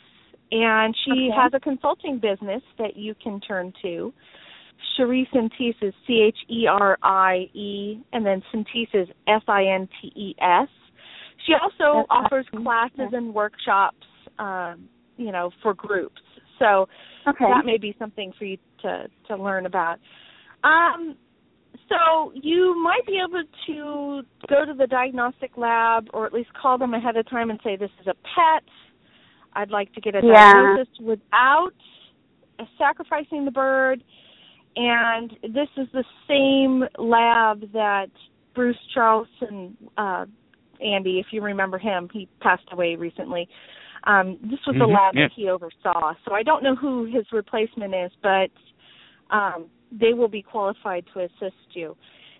Speaker 7: and she
Speaker 8: Okay.
Speaker 7: has a consulting business that you can turn to. Cherie Sintes is C H E R I E, and then Sintes is S I N T E S. She also
Speaker 8: That's
Speaker 7: offers
Speaker 8: awesome.
Speaker 7: classes and workshops, um, you know, for groups. So
Speaker 8: Okay.
Speaker 7: that may be something for you to to learn about. Um, so you might be able to go to the diagnostic lab, or at least call them ahead of time and say, "This is a pet. I'd like to get a
Speaker 8: Yeah.
Speaker 7: diagnosis without sacrificing the bird." And this is the same lab that Bruce Charlton, uh, Andy, if you remember him, he passed away recently. Um, this was the
Speaker 2: Mhm,
Speaker 7: lab
Speaker 2: yeah.
Speaker 7: that he oversaw. So I don't know who his replacement is, but um, they will be qualified to assist you.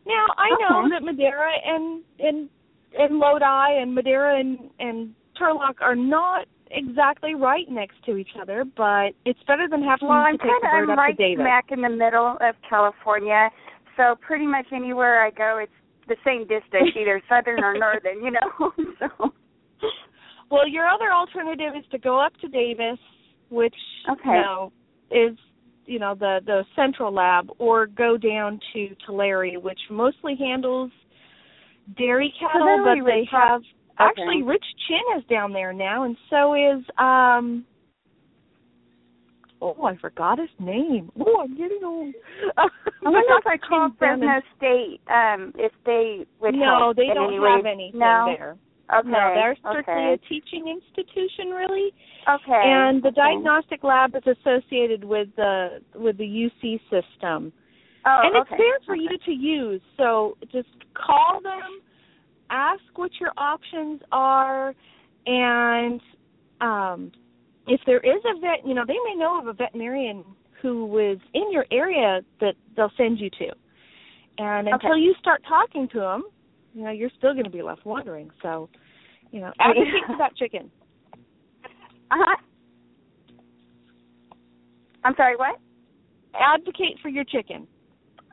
Speaker 7: Now I know that Madera and and and Lodi and Madera and and Turlock are not exactly right next to each other, but it's better than having
Speaker 8: Well,
Speaker 7: to
Speaker 8: I'm
Speaker 7: take the
Speaker 8: kind
Speaker 7: bird
Speaker 8: of
Speaker 7: up
Speaker 8: right
Speaker 7: to Davis.
Speaker 8: smack in the middle of California, so pretty much anywhere I go, it's the same distance, (laughs) either southern or northern. You know, (laughs) so
Speaker 7: Well, your other alternative is to go up to Davis, which
Speaker 8: Okay.
Speaker 7: you know is you know the the central lab, or go down to Tulare, which mostly handles dairy cattle,
Speaker 8: Tulare
Speaker 7: but they have actually Rich Chin is down there now, and so is um. Oh, I forgot his name. (laughs) Oh, I'm getting old.
Speaker 8: I wonder (laughs) if I
Speaker 7: Dr.
Speaker 8: call Fresno State, um, if they would
Speaker 7: no,
Speaker 8: help
Speaker 7: they
Speaker 8: in
Speaker 7: don't
Speaker 8: any way.
Speaker 7: have anything
Speaker 8: no?
Speaker 7: there.
Speaker 8: Okay.
Speaker 7: No, they're strictly
Speaker 8: okay.
Speaker 7: a teaching institution, really.
Speaker 8: Okay.
Speaker 7: And the
Speaker 8: okay.
Speaker 7: diagnostic lab is associated with the with the UC system.
Speaker 8: Oh,
Speaker 7: and it's
Speaker 8: okay.
Speaker 7: there for you to use. So just call them, ask what your options are, and um, if there is a vet, you know, they may know of a veterinarian who is in your area that they'll send you to. And until you start talking to them, you know, you're still going to be left wondering. So, you know, advocate (laughs) for that chicken.
Speaker 8: Uh-huh. I'm sorry, what?
Speaker 7: Advocate for your chicken.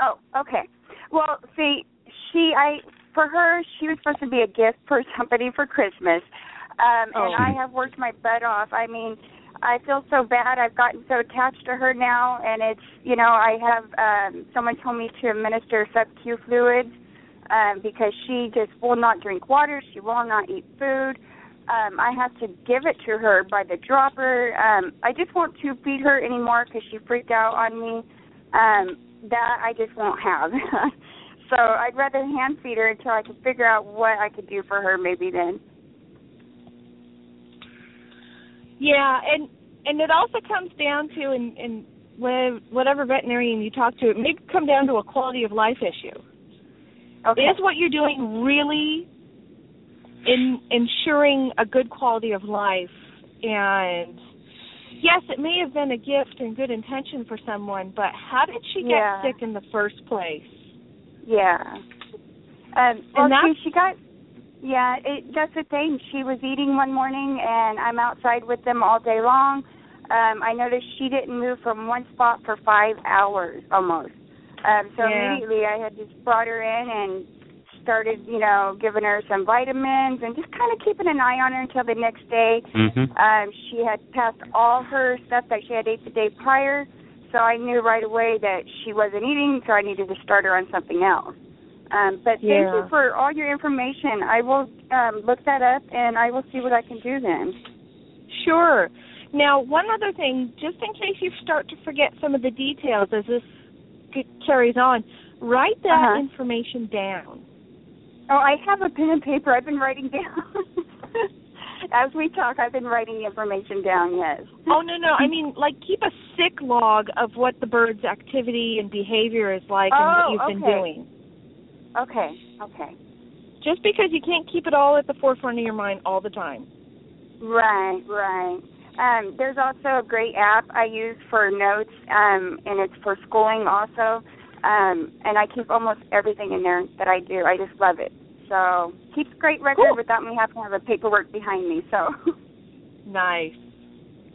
Speaker 8: Oh, okay. Well, see, she, I, for her, she was supposed to be a gift for somebody for Christmas, um,
Speaker 7: Oh.
Speaker 8: and I have worked my butt off. I mean, I feel so bad. I've gotten so attached to her now, and it's, you know, I have um, someone told me to administer sub-Q fluids um, because she just will not drink water. She will not eat food. Um, I have to give it to her by the dropper. Um, I just want to feed her anymore because she freaked out on me. Um, that I just won't have. (laughs) so I'd rather hand feed her until I can figure out what I could do for her. Maybe then.
Speaker 7: Yeah, and and it also comes down to and and whatever veterinarian you talk to, it may come down to a quality of life issue.
Speaker 8: Okay.
Speaker 7: Is what you're doing really in ensuring a good quality of life? And yes, it may have been a gift and good intention for someone, but how did she get
Speaker 8: Yeah.
Speaker 7: sick in the first place?
Speaker 8: Yeah. Um, well,
Speaker 7: And that's-
Speaker 8: see, she got. Yeah, it, that's the thing. She was eating one morning, and I'm outside with them all day long. Um, I noticed she didn't move from one spot for five hours almost. Um, so
Speaker 7: Yeah.
Speaker 8: immediately, I had just brought her in and started, you know, giving her some vitamins and just kind of keeping an eye on her until the next day.
Speaker 2: Mm-hmm.
Speaker 8: Um, she had passed all her stuff that she had ate the day prior, so I knew right away that she wasn't eating, so I needed to start her on something else. Um, but thank
Speaker 7: Yeah.
Speaker 8: you for all your information. I will um, look that up and I will see what I can do then.
Speaker 7: Sure. Now, one other thing, just in case you start to forget some of the details as this carries on, write that
Speaker 8: Uh-huh.
Speaker 7: information down.
Speaker 8: Oh, I have a pen and paper. I've been writing down. (laughs) As we talk, I've been writing the information down. Yes.
Speaker 7: Oh no, no. I mean, like keep a sick log of what the bird's activity and behavior is like and what
Speaker 8: Oh,
Speaker 7: you've been doing.
Speaker 8: Okay. Okay.
Speaker 7: Just because you can't keep it all at the forefront of your mind all the time.
Speaker 8: Right. Right. Um, there's also a great app I use for notes, um, and it's for schooling also. Um, and I keep almost everything in there that I do. I just love it. So keeps great record
Speaker 7: Cool.
Speaker 8: without me having to have a paperwork behind me. So, (laughs)
Speaker 7: Nice.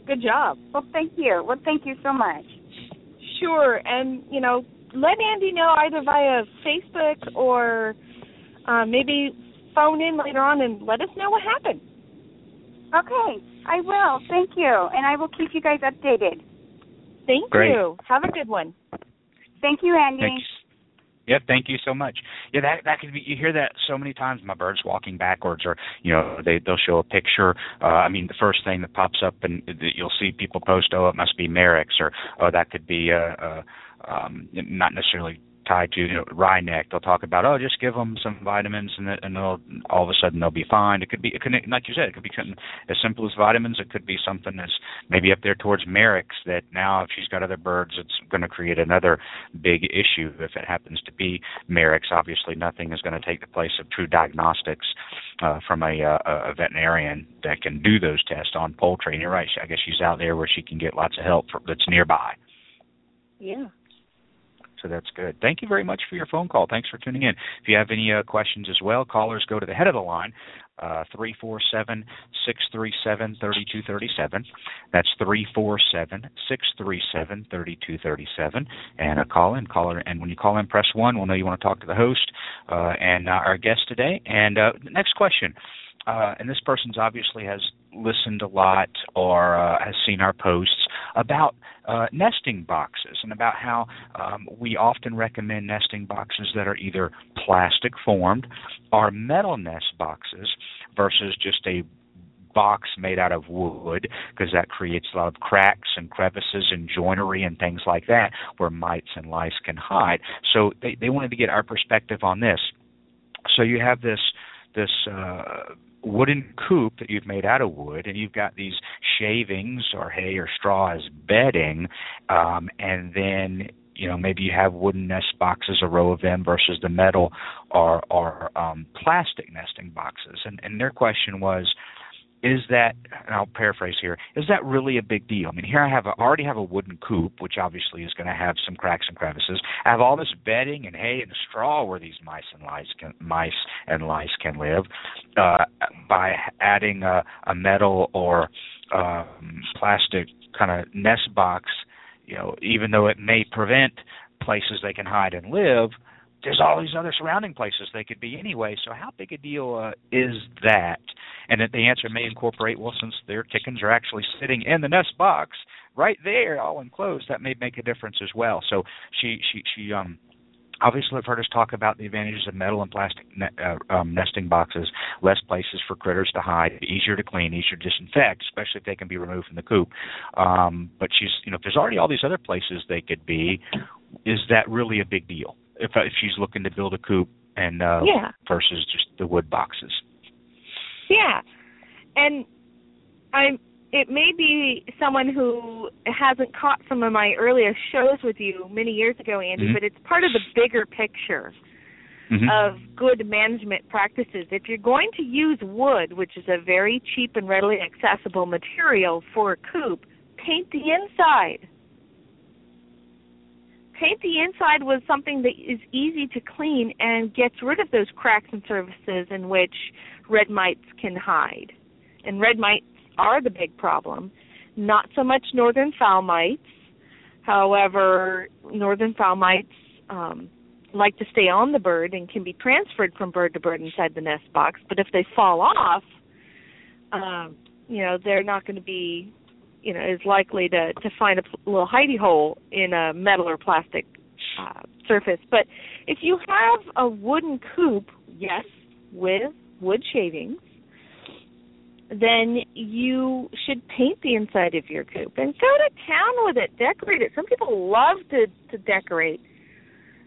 Speaker 7: Good job.
Speaker 8: well, thank you. Well, thank you so much.
Speaker 7: Sure, and you know, let Andy know either via Facebook or uh, maybe phone in later on and let us know what happened.
Speaker 8: Okay, I will. Thank you, and I will keep you guys updated.
Speaker 7: Thank
Speaker 2: Great.
Speaker 7: you. Have a good one.
Speaker 8: Thank you, Andy.
Speaker 2: Thanks. Yeah, thank you so much. Yeah, that that could be. You hear that so many times. My bird's walking backwards, or you know, they they'll show a picture. Uh, I mean, the first thing that pops up, and that you'll see people post, "Oh, it must be Marek's," or "Oh, that could be uh, a um, not necessarily tied to you know, wry neck. They'll talk about, oh, just give them some vitamins, and and they'll all of a sudden they'll be fine. It could be, it could, like you said, it could be as simple as vitamins. It could be something that's maybe up there towards Marek's that now if she's got other birds, it's going to create another big issue. If it happens to be Marek's, obviously nothing is going to take the place of true diagnostics uh, from a, uh, a veterinarian that can do those tests on poultry. And you're right. I guess she's out there where she can get lots of help for, that's nearby.
Speaker 7: Yeah
Speaker 2: so that's good. Thank you very much for your phone call. Thanks for tuning in. If you have any uh, questions as well, callers go to the head of the line, uh, three four seven six three seven thirty two thirty seven. That's three four seven six three seven thirty two thirty seven. And a call in, caller, and when you call in, press one. We'll know you want to talk to the host uh, and uh, our guest today. And uh, next question. Uh, and this person's obviously has listened a lot or uh, has seen our posts about uh, nesting boxes and about how um, we often recommend nesting boxes that are either plastic formed or metal nest boxes versus just a box made out of wood because that creates a lot of cracks and crevices and joinery and things like that where mites and lice can hide. So they, they wanted to get our perspective on this. So you have this this uh, wooden coop that you've made out of wood, and you've got these shavings or hay or straw as bedding, um, and then you know maybe you have wooden nest boxes, a row of them, versus the metal or or um, plastic nesting boxes. And and their question was, is that and I'll paraphrase here is that really a big deal? I mean, here I have a, already have a wooden coop, which obviously is going to have some cracks and crevices. I have all this bedding and hay and straw where these mice and lice can mice and lice can live. Uh, by adding a, a metal or um, plastic kind of nest box, you know, even though it may prevent places they can hide and live, there's all these other surrounding places they could be anyway. So how big a deal uh, is that? And that the answer may incorporate, well, since their chickens are actually sitting in the nest box right there, all enclosed, that may make a difference as well. So she she she um obviously have heard us talk about the advantages of metal and plastic ne- uh, um, nesting boxes, less places for critters to hide, easier to clean, easier to disinfect, especially if they can be removed from the coop. Um, but she's, you know, if there's already all these other places they could be, is that really a big deal? If, if she's looking to build a coop and uh,
Speaker 7: yeah.
Speaker 2: versus just the wood boxes.
Speaker 7: Yeah, and I'm. It may be someone who hasn't caught some of my earlier shows with you many years ago, Andy,
Speaker 2: mm-hmm.
Speaker 7: but it's part of the bigger picture
Speaker 2: mm-hmm.
Speaker 7: of good management practices. If you're going to use wood, which is a very cheap and readily accessible material for a coop, paint the inside. Paint the inside with something that is easy to clean and gets rid of those cracks and surfaces in which red mites can hide. And red mites are the big problem. Not so much northern fowl mites. However, northern fowl mites um, like to stay on the bird and can be transferred from bird to bird inside the nest box. But if they fall off, um, you know they're not going to be, you know, as likely to to find a little hidey hole in a metal or plastic uh, surface. But if you have a wooden coop, yes, with wood shavings, then you should paint the inside of your coop and go to town with it. Decorate it. Some people love to to decorate.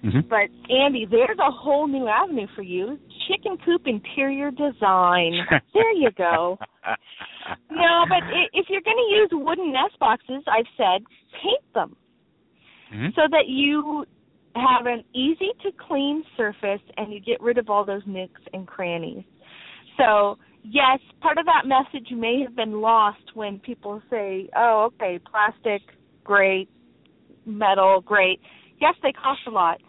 Speaker 2: Mm-hmm.
Speaker 7: But Andy, there's a whole new avenue for you. Chicken coop interior design. (laughs) there you go. No, but if you're going to use wooden nest boxes, I've said paint them
Speaker 2: mm-hmm.
Speaker 7: so that you have an easy to clean surface and you get rid of all those nooks and crannies. So yes, part of that message may have been lost when people say, "Oh, okay, plastic, great, metal, great." Yes, they cost a lot,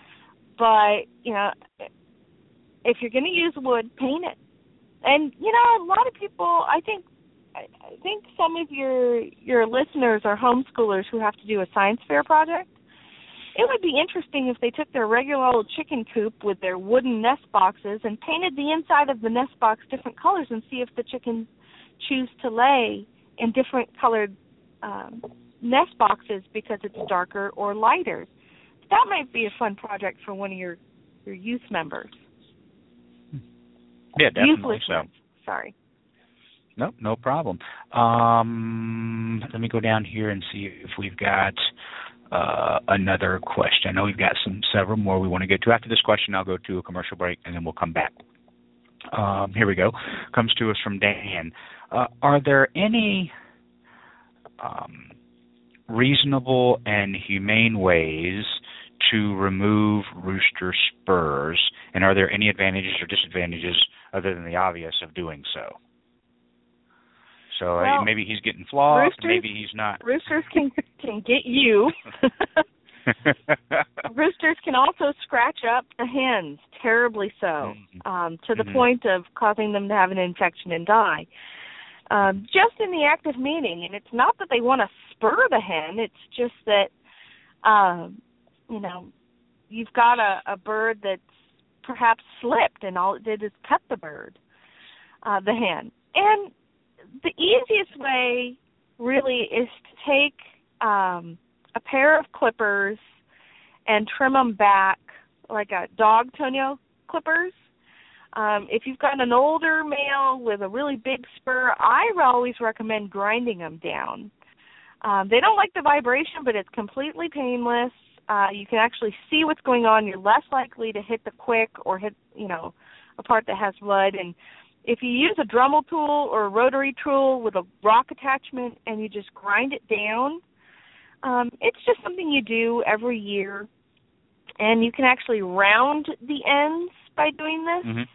Speaker 7: but you know, if you're going to use wood, paint it. And you know, a lot of people, I think, I think some of your your listeners are homeschoolers who have to do a science fair project it would be interesting if they took their regular old chicken coop with their wooden nest boxes and painted the inside of the nest box different colors and see if the chickens choose to lay in different colored um, nest boxes because it's darker or lighter. That might be a fun project for one of your your youth members.
Speaker 2: Yeah, definitely.
Speaker 7: Youth
Speaker 2: So.
Speaker 7: Sorry.
Speaker 2: No, no problem. Um, let me go down here and see if we've got uh, another question. I know we've got some several more we want to get to. After this question, I'll go to a commercial break and then we'll come back. Um, here we go. Comes to us from Dan. Uh, are there any um, reasonable and humane ways to remove rooster spurs? And are there any advantages or disadvantages other than the obvious of doing so? So
Speaker 7: Well,
Speaker 2: maybe he's getting flogged,
Speaker 7: roosters-
Speaker 2: maybe he's not. (laughs)
Speaker 7: Roosters can can get you. (laughs) Roosters can also scratch up the hens, terribly so, um, to the
Speaker 9: Mhm.
Speaker 7: point of causing them to have an infection and die. Um, just in the act of mating, and it's not that they want to spur the hen; it's just that, um, you know, you've got a, a bird that's perhaps slipped, and all it did is cut the bird, uh, the hen. And the easiest way, really, is to take um, a pair of clippers and trim them back like a dog toenail clippers. Um, if you've got an older male with a really big spur, I always recommend grinding them down. Um, they don't like the vibration, but it's completely painless. Uh, you can actually see what's going on. You're less likely to hit the quick or hit, you know, a part that has blood. And if you use a Dremel tool or a rotary tool with a rock attachment and you just grind it down, um, it's just something you do every year, and you can actually round the ends by doing this
Speaker 2: Mhm.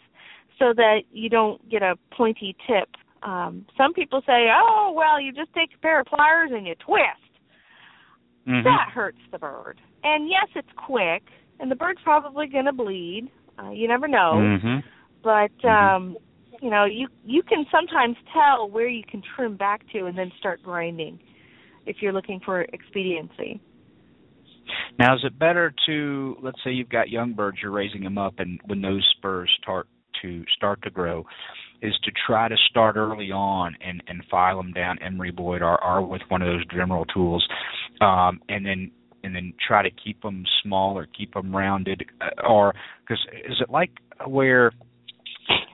Speaker 7: so that you don't get a pointy tip. Um, some people say, "Oh, well, you just take a pair of pliers and you twist."
Speaker 2: Mhm.
Speaker 7: That hurts the bird. And yes, it's quick, and the bird's probably going to bleed. Uh, you never know
Speaker 2: Mhm.
Speaker 7: but um you know you you can sometimes tell where you can trim back to and then start grinding if you're looking for expediency.
Speaker 2: Now, is it better to let's say you've got young birds, you're raising them up, and when those spurs start to start to grow, is to try to start early on and and file them down emery boyd or, or with one of those Dremel tools, um, and then and then try to keep them small or keep them rounded, uh, or because is it like where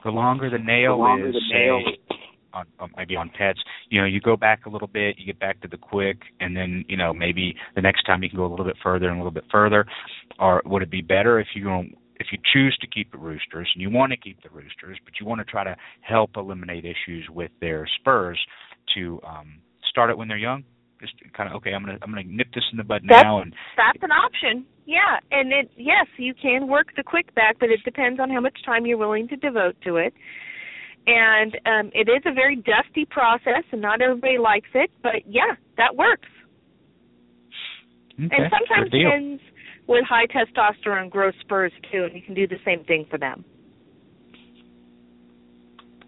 Speaker 2: the longer the nail
Speaker 9: The longer
Speaker 2: is,
Speaker 9: the nail-
Speaker 2: say, on, on maybe on pets, you know, you go back a little bit, you get back to the quick, and then you know maybe the next time you can go a little bit further and a little bit further. Or would it be better if you don't, if you choose to keep the roosters and you want to keep the roosters, but you want to try to help eliminate issues with their spurs, to um, start it when they're young? Just kind of okay, I'm gonna I'm gonna nip this in the bud
Speaker 7: That's-
Speaker 2: now and
Speaker 7: that's an option. Yeah and it yes you can work the quick back but it depends on how much time you're willing to devote to it. And um it is a very dusty process and not everybody likes it but yeah that works.
Speaker 2: Okay,
Speaker 7: and sometimes hens with high testosterone grow spurs too and you can do the same thing for them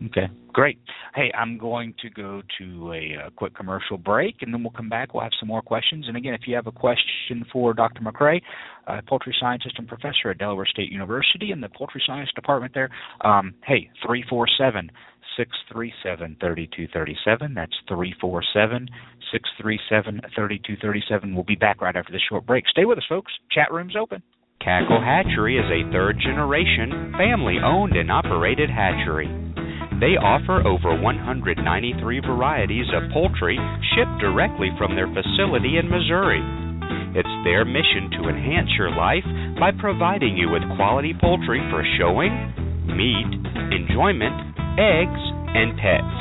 Speaker 2: Okay, great. Hey, I'm going to go to a, uh quick commercial break, and then we'll come back. We'll have some more questions. And again, if you have a question for Dr. McCrea, uh, poultry scientist and professor at Delaware State University in the poultry science department there, um, hey, three four seven six three seven thirty two thirty seven. That's three four seven six three seven thirty two thirty seven. We'll be back right after this short break. Stay with us, folks. Chat room's open.
Speaker 10: Cackle Hatchery is a third generation, family owned and operated hatchery. They offer over 193 varieties of poultry shipped directly from their facility in Missouri. It's their mission to enhance your life by providing you with quality poultry for showing, meat, enjoyment, eggs, and pets.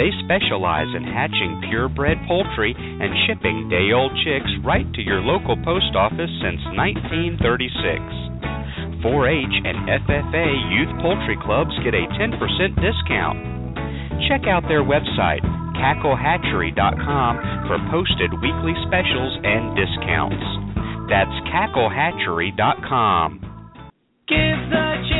Speaker 10: They specialize in hatching purebred poultry and shipping day old chicks right to your local post office since 1936. 4 H and FFA youth poultry clubs get a 10% discount. Check out their website, cacklehatchery.com, for posted weekly specials and discounts. That's cacklehatchery.com.
Speaker 9: Give the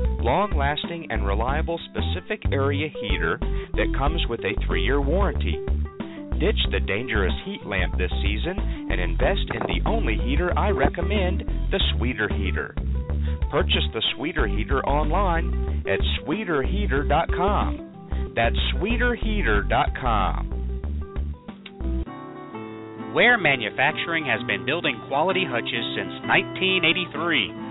Speaker 10: long lasting, and reliable specific area heater that comes with a three year warranty. Ditch the dangerous heat lamp this season and invest in the only heater I recommend the Sweeter Heater. Purchase the Sweeter Heater online at sweeterheater.com. That's sweeterheater.com. Ware Manufacturing has been building quality hutches since 1983.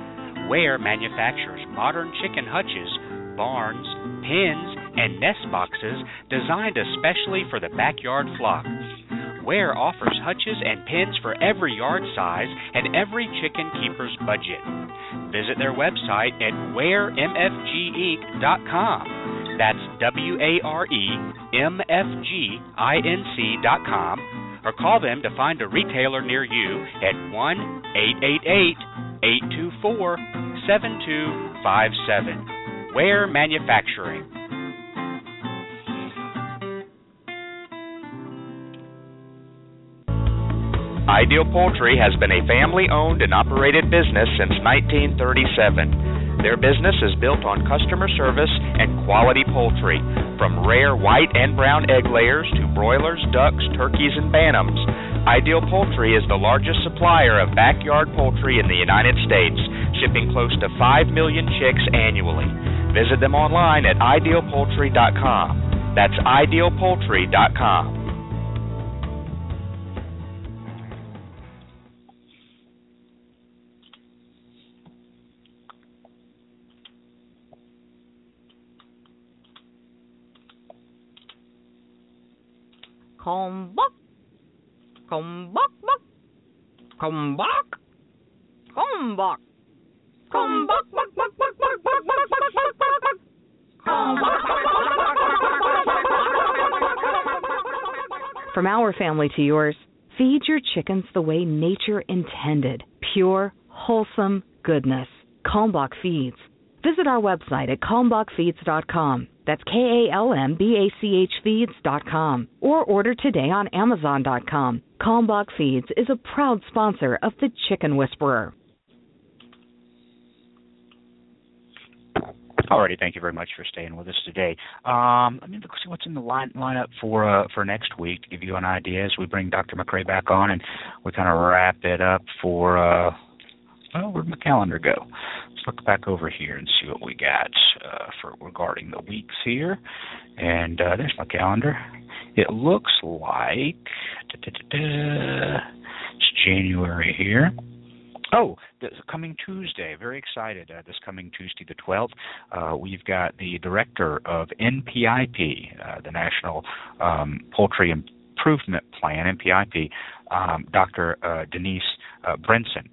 Speaker 10: Ware manufactures modern chicken hutches, barns, pens, and nest boxes designed especially for the backyard flock. Ware offers hutches and pens for every yard size and every chicken keeper's budget. Visit their website at waremfginc.com. That's W A R E M F G I N C.com or call them to find a retailer near you at 1 888 824 7257. Ware Manufacturing. Ideal Poultry has been a family owned and operated business since 1937. Their business is built on customer service and quality poultry, from rare white and brown egg layers to broilers, ducks, turkeys, and bantams. Ideal Poultry is the largest supplier of backyard poultry in the United States, shipping close to 5 million chicks annually. Visit them online at idealpoultry.com. That's idealpoultry.com.
Speaker 11: Back. Come back, back. Come back. Come back. Come back, back, back, back, back, back, back, back, back, back, back. Back, back, back.
Speaker 12: From our family to yours, feed your chickens the way nature intended. Pure, wholesome goodness. Kalmbach Feeds. Visit our website at kalmbachfeeds.com. That's K A L M B A C H Feeds.com. Or order today on Amazon.com. Kalmbach Feeds is a proud sponsor of The Chicken Whisperer.
Speaker 2: Alrighty, thank you very much for staying with us today. Um, let me look see what's in the line lineup for uh, for next week to give you an idea as we bring Dr. McCrea back on and we kind of wrap it up for uh, well, where'd my calendar go? Let's look back over here and see what we got uh, for regarding the weeks here. And uh, there's my calendar. It looks like it's January here. Oh, this coming Tuesday, very excited. Uh, this coming Tuesday, the 12th, uh, we've got the director of NPIP, uh, the National um, Poultry Improvement Plan, NPIP, um, Dr. Uh, Denise uh, Brinson.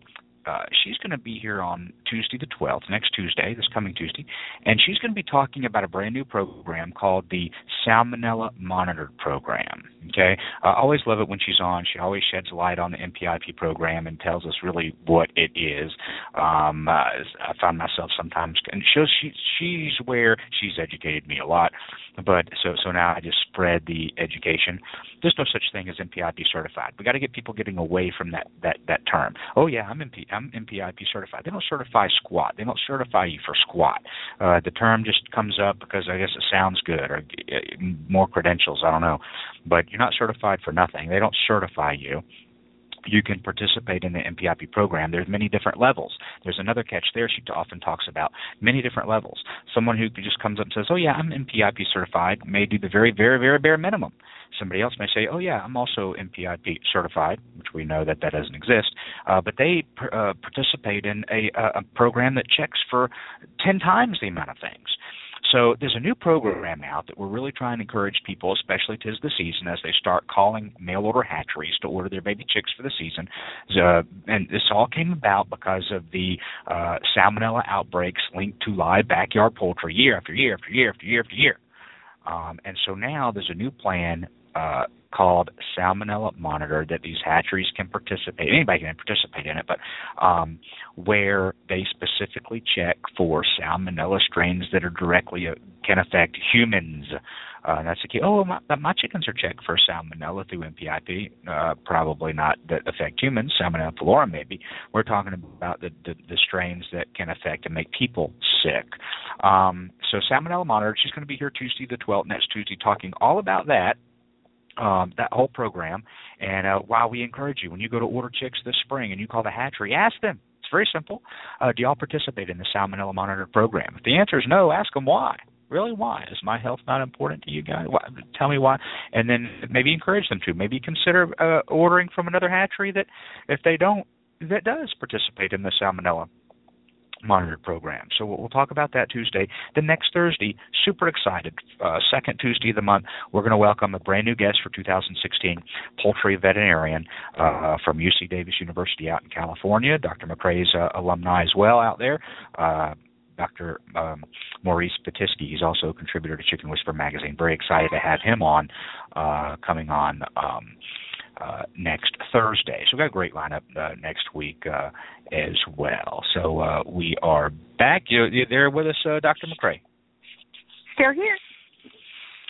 Speaker 2: Uh, she's going to be here on Tuesday the 12th, next Tuesday, this coming Tuesday, and she's going to be talking about a brand new program called the Salmonella Monitored Program. Okay, I always love it when she's on. She always sheds light on the NPIP program and tells us really what it is. Um, uh, I found myself sometimes, and she, she she's where she's educated me a lot, but so so now I just spread the education. There's no such thing as NPIP certified. We got to get people getting away from that that that term. Oh yeah, I'm MP, NPIP certified. They don't certify squat. They don't certify you for squat. Uh, the term just comes up because I guess it sounds good or uh, more credentials. I don't know, but you're not certified for nothing. They don't certify you. You can participate in the NPIP program. There's many different levels. There's another catch there she often talks about. Many different levels. Someone who just comes up and says, "Oh yeah, I'm NPIP certified," may do the very, very, very bare minimum. Somebody else may say, "Oh yeah, I'm also NPIP certified," which we know that that doesn't exist. Uh, but they uh, participate in a, a program that checks for ten times the amount of things. So there's a new program out that we're really trying to encourage people, especially tis the season, as they start calling mail order hatcheries to order their baby chicks for the season. Uh, and this all came about because of the uh, salmonella outbreaks linked to live backyard poultry year after year after year after year after year. Um, and so now there's a new plan uh, called Salmonella Monitor that these hatcheries can participate. Anybody can participate in it, but um, where they specifically check for salmonella strains that are directly uh, can affect humans. Uh, that's the key. Oh, my, my chickens are checked for salmonella through NPIP. Uh, probably not that affect humans. Salmonella falciparum maybe. We're talking about the, the, the strains that can affect and make people sick. Um, so Salmonella Monitor. She's going to be here Tuesday the 12th, next Tuesday, talking all about that um, that whole program. And uh, while we encourage you, when you go to order chicks this spring and you call the hatchery, ask them. It's very simple. Uh, do y'all participate in the Salmonella Monitor program? If the answer is no, ask them why. Really, why? Is my health not important to you guys? Why, tell me why, and then maybe encourage them to. Maybe consider uh, ordering from another hatchery that, if they don't, that does participate in the Salmonella monitored program. So we'll, talk about that Tuesday. The next Thursday, super excited, uh, second Tuesday of the month, we're going to welcome a brand new guest for 2016, poultry veterinarian uh, from UC Davis University out in California. Dr. McCrea's uh, alumni as well out there. Uh, Dr. Um, Maurice Pitesky. He's also a contributor to Chicken Whisperer magazine. Very excited to have him on, uh, coming on um, uh, next Thursday. So we've got a great lineup uh, next week uh, as well. So uh, we are back. You're, you're there with us, uh, Dr. McCrea.
Speaker 7: Still here.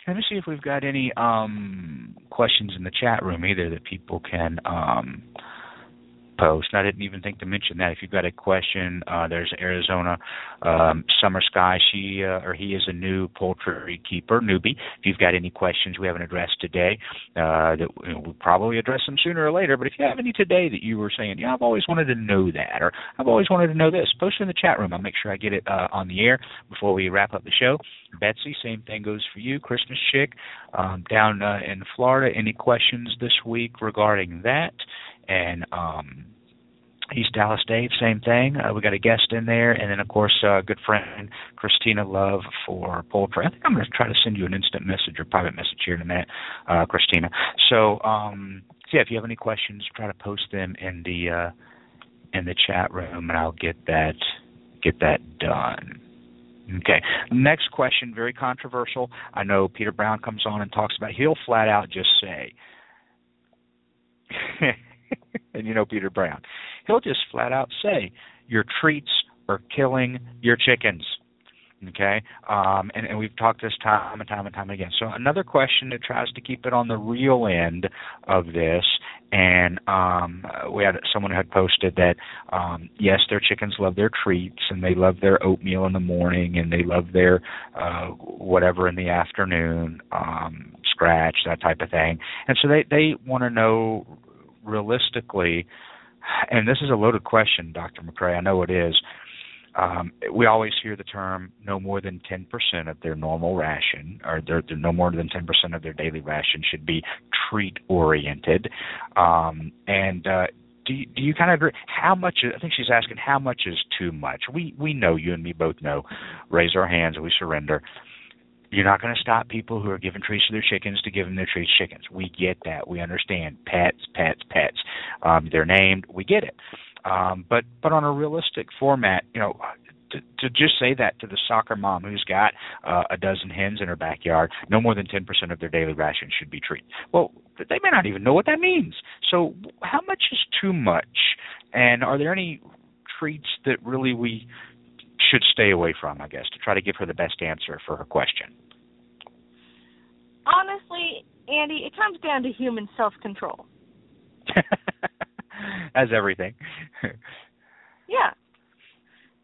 Speaker 2: Let me see if we've got any um, questions in the chat room either that people can um, post. I didn't even think to mention that. If you've got a question, uh, there's Arizona um, Summer Sky. She uh, or he is a new poultry keeper newbie. If you've got any questions we haven't addressed today, uh, that you know, we'll probably address them sooner or later. But if you have any today that you were saying, yeah, I've always wanted to know that, or I've always wanted to know this, post it in the chat room. I'll make sure I get it uh, on the air before we wrap up the show. Betsy, same thing goes for you. Christmas chick um, down uh, in Florida. Any questions this week regarding that? And um, East Dallas Dave, same thing. Uh, we got a guest in there, and then of course, uh, good friend Christina Love for poultry. I think I'm going to try to send you an instant message or private message here in a minute, uh, Christina. So, um, so yeah, if you have any questions, try to post them in the uh, in the chat room, and I'll get that get that done. Okay. Next question, very controversial. I know Peter Brown comes on and talks about. He'll flat out just say. (laughs) and you know Peter Brown. He'll just flat out say, Your treats are killing your chickens. Okay, um, and, and we've talked this time and time and time again. So another question that tries to keep it on the real end of this, and um, we had someone had posted that um, yes, their chickens love their treats and they love their oatmeal in the morning and they love their uh, whatever in the afternoon, um, scratch that type of thing, and so they they want to know realistically, and this is a loaded question, Dr. McCrea, I know it is. Um, we always hear the term no more than 10% of their normal ration, or their, their no more than 10% of their daily ration should be treat oriented. Um, and uh, do do you kind of agree? How much? I think she's asking how much is too much. We we know you and me both know. Raise our hands we surrender. You're not going to stop people who are giving treats to their chickens to give them their treats chickens. We get that. We understand. Pets, pets, pets. Um, they're named. We get it. Um, but but on a realistic format, you know, to, to just say that to the soccer mom who's got uh, a dozen hens in her backyard, no more than 10% of their daily ration should be treats. Well, they may not even know what that means. So, how much is too much? And are there any treats that really we should stay away from, I guess, to try to give her the best answer for her question?
Speaker 7: Honestly, Andy, it comes down to human self control.
Speaker 2: As (laughs) everything. (laughs)
Speaker 7: yeah.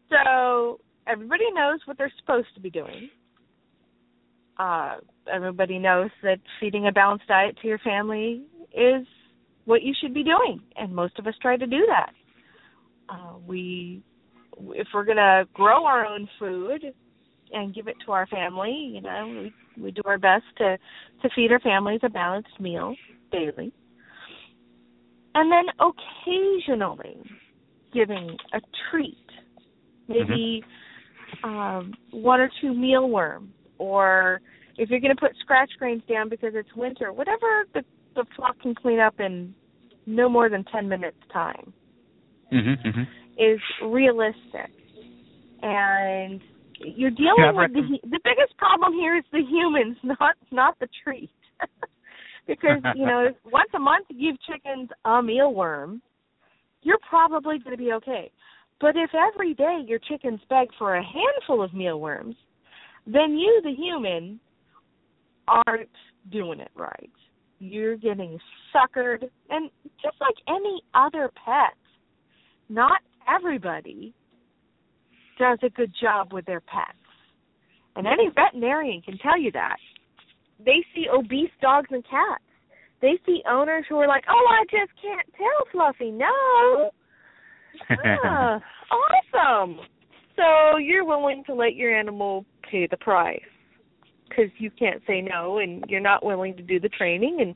Speaker 7: So everybody knows what they're supposed to be doing. Uh, everybody knows that feeding a balanced diet to your family is what you should be doing, and most of us try to do that. Uh, we, if we're going to grow our own food and give it to our family, you know, we, we do our best to to feed our families a balanced meal daily, and then occasionally giving a treat, maybe um, one or two mealworms, or if you're going to put scratch grains down because it's winter, whatever the the flock can clean up in no more than 10 minutes time.
Speaker 2: Mm-hmm, mm-hmm.
Speaker 7: Is realistic. And you're dealing
Speaker 2: Yeah,
Speaker 7: with the the biggest problem here is the humans, (laughs) not not the treat. (laughs) because you know, (laughs) once a month you give chickens a mealworm, you're probably going to be okay. But if every day your chickens beg for a handful of mealworms, then you, the human, aren't doing it right. You're getting suckered, and just like any other pet, not everybody does a good job with their pets. And any veterinarian can tell you that. They see obese dogs and cats. They see owners who are like, "Oh, I just can't tell, Fluffy." No. (laughs) Ah, awesome. So you're willing to let your animal pay the price because you can't say no, and you're not willing to do the training. And